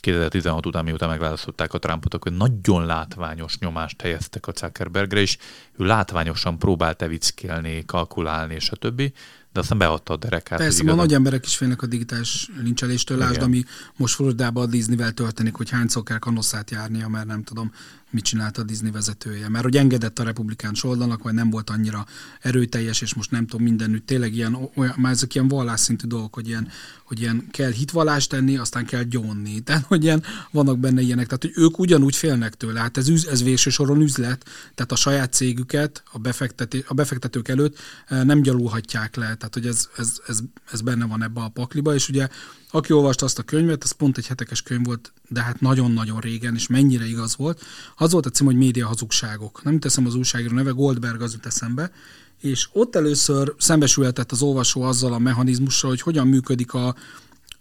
2016 után, miután megválasztották a Trumpot, akkor nagyon látványos nyomást helyeztek a Zuckerbergre, és ő látványosan próbált evickélni, kalkulálni, és a többi de aztán beadta a derekát. Persze, ma nagy emberek is félnek a digitális lincseléstől, lásd, ami most Floridában a Disneyvel történik, hogy hányszor kell kanosszát járnia, mert nem tudom, mit csinált a Disney vezetője. Mert hogy engedett a republikán oldalnak, vagy nem volt annyira erőteljes, és most nem tudom, mindenütt tényleg ilyen, olyan, már ezek ilyen vallásszintű dolgok, hogy ilyen, hogy ilyen kell hitvallást tenni, aztán kell gyónni. Tehát, hogy ilyen, vannak benne ilyenek. Tehát, hogy ők ugyanúgy félnek tőle. Hát ez, ez végső soron üzlet, tehát a saját cégüket a, befektető, a befektetők előtt eh, nem gyalulhatják le. Tehát, hogy ez, ez, ez, ez benne van ebbe a pakliba, és ugye aki olvasta azt a könyvet, az pont egy hetekes könyv volt, de hát nagyon-nagyon régen, és mennyire igaz volt. Az volt a cím, hogy média hazugságok. Nem teszem az újságíró neve, Goldberg az jut eszembe, és ott először szembesülhetett az olvasó azzal a mechanizmussal, hogy hogyan működik a,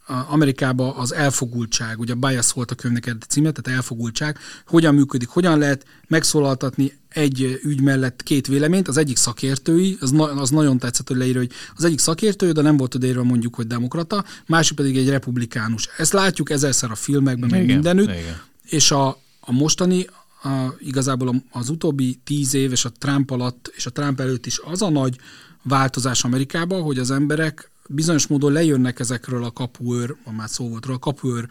Amerikában az elfogultság, ugye a bias volt a könyvnek egy címe, tehát elfogultság, hogyan működik, hogyan lehet megszólaltatni egy ügy mellett két véleményt, az egyik szakértői, az, na, az nagyon tetszett, hogy leírja, hogy az egyik szakértői, de nem volt odaírva mondjuk, hogy demokrata, másik pedig egy republikánus. Ezt látjuk ezerszer a filmekben, meg mindenütt, igen. és a, a mostani, a, igazából az utóbbi tíz év és a Trump alatt, és a Trump előtt is az a nagy változás Amerikában, hogy az emberek bizonyos módon lejönnek ezekről a kapuőr, már szó volt róla, a kapuőr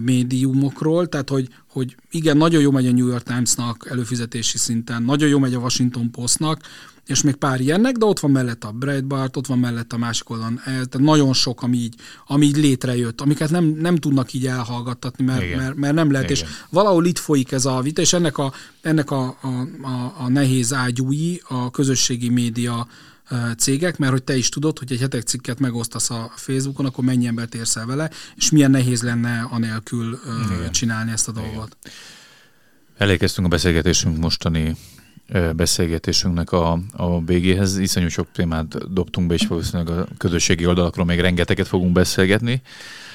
médiumokról, tehát hogy, hogy igen, nagyon jó megy a New York Timesnak előfizetési szinten, nagyon jó megy a Washington Postnak, és még pár ilyennek, de ott van mellett a Breitbart, ott van mellett a másik oldalon, tehát nagyon sok, ami így, ami így létrejött, amiket nem, nem tudnak így elhallgattatni, mert, mert, mert nem lehet, Igen. és valahol itt folyik ez a vita, és ennek a, ennek a, a, a, a nehéz ágyúi a közösségi média cégek, mert hogy te is tudod, hogy egy hetek cikket megosztasz a Facebookon, akkor mennyi embert érsz el vele, és milyen nehéz lenne anélkül Igen. csinálni ezt a dolgot. Elérkeztünk a beszélgetésünk mostani beszélgetésünknek a, a végéhez. Iszonyú sok témát dobtunk be, és valószínűleg a közösségi oldalakról még rengeteget fogunk beszélgetni.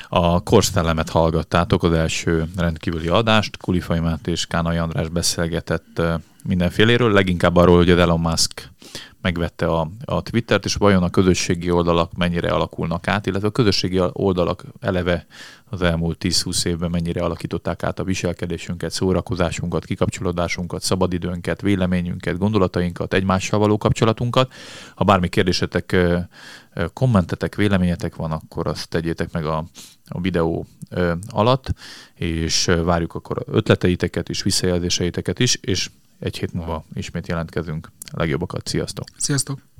A Korszellemet hallgattátok, az első rendkívüli adást. Kulifai Máté és Kánai András beszélgetett mindenféléről, leginkább arról, hogy az Elon Musk megvette a, a Twittert, és vajon a közösségi oldalak mennyire alakulnak át, illetve a közösségi oldalak eleve az elmúlt 10-20 évben mennyire alakították át a viselkedésünket, szórakozásunkat, kikapcsolódásunkat, szabadidőnket, véleményünket, gondolatainkat, egymással való kapcsolatunkat. Ha bármi kérdésetek, kommentetek, véleményetek van, akkor azt tegyétek meg a, a videó alatt, és várjuk akkor ötleteiteket is, visszajelzéseiteket is, és egy hét múlva ismét jelentkezünk. Legjobbakat, sziasztok! Sziasztok!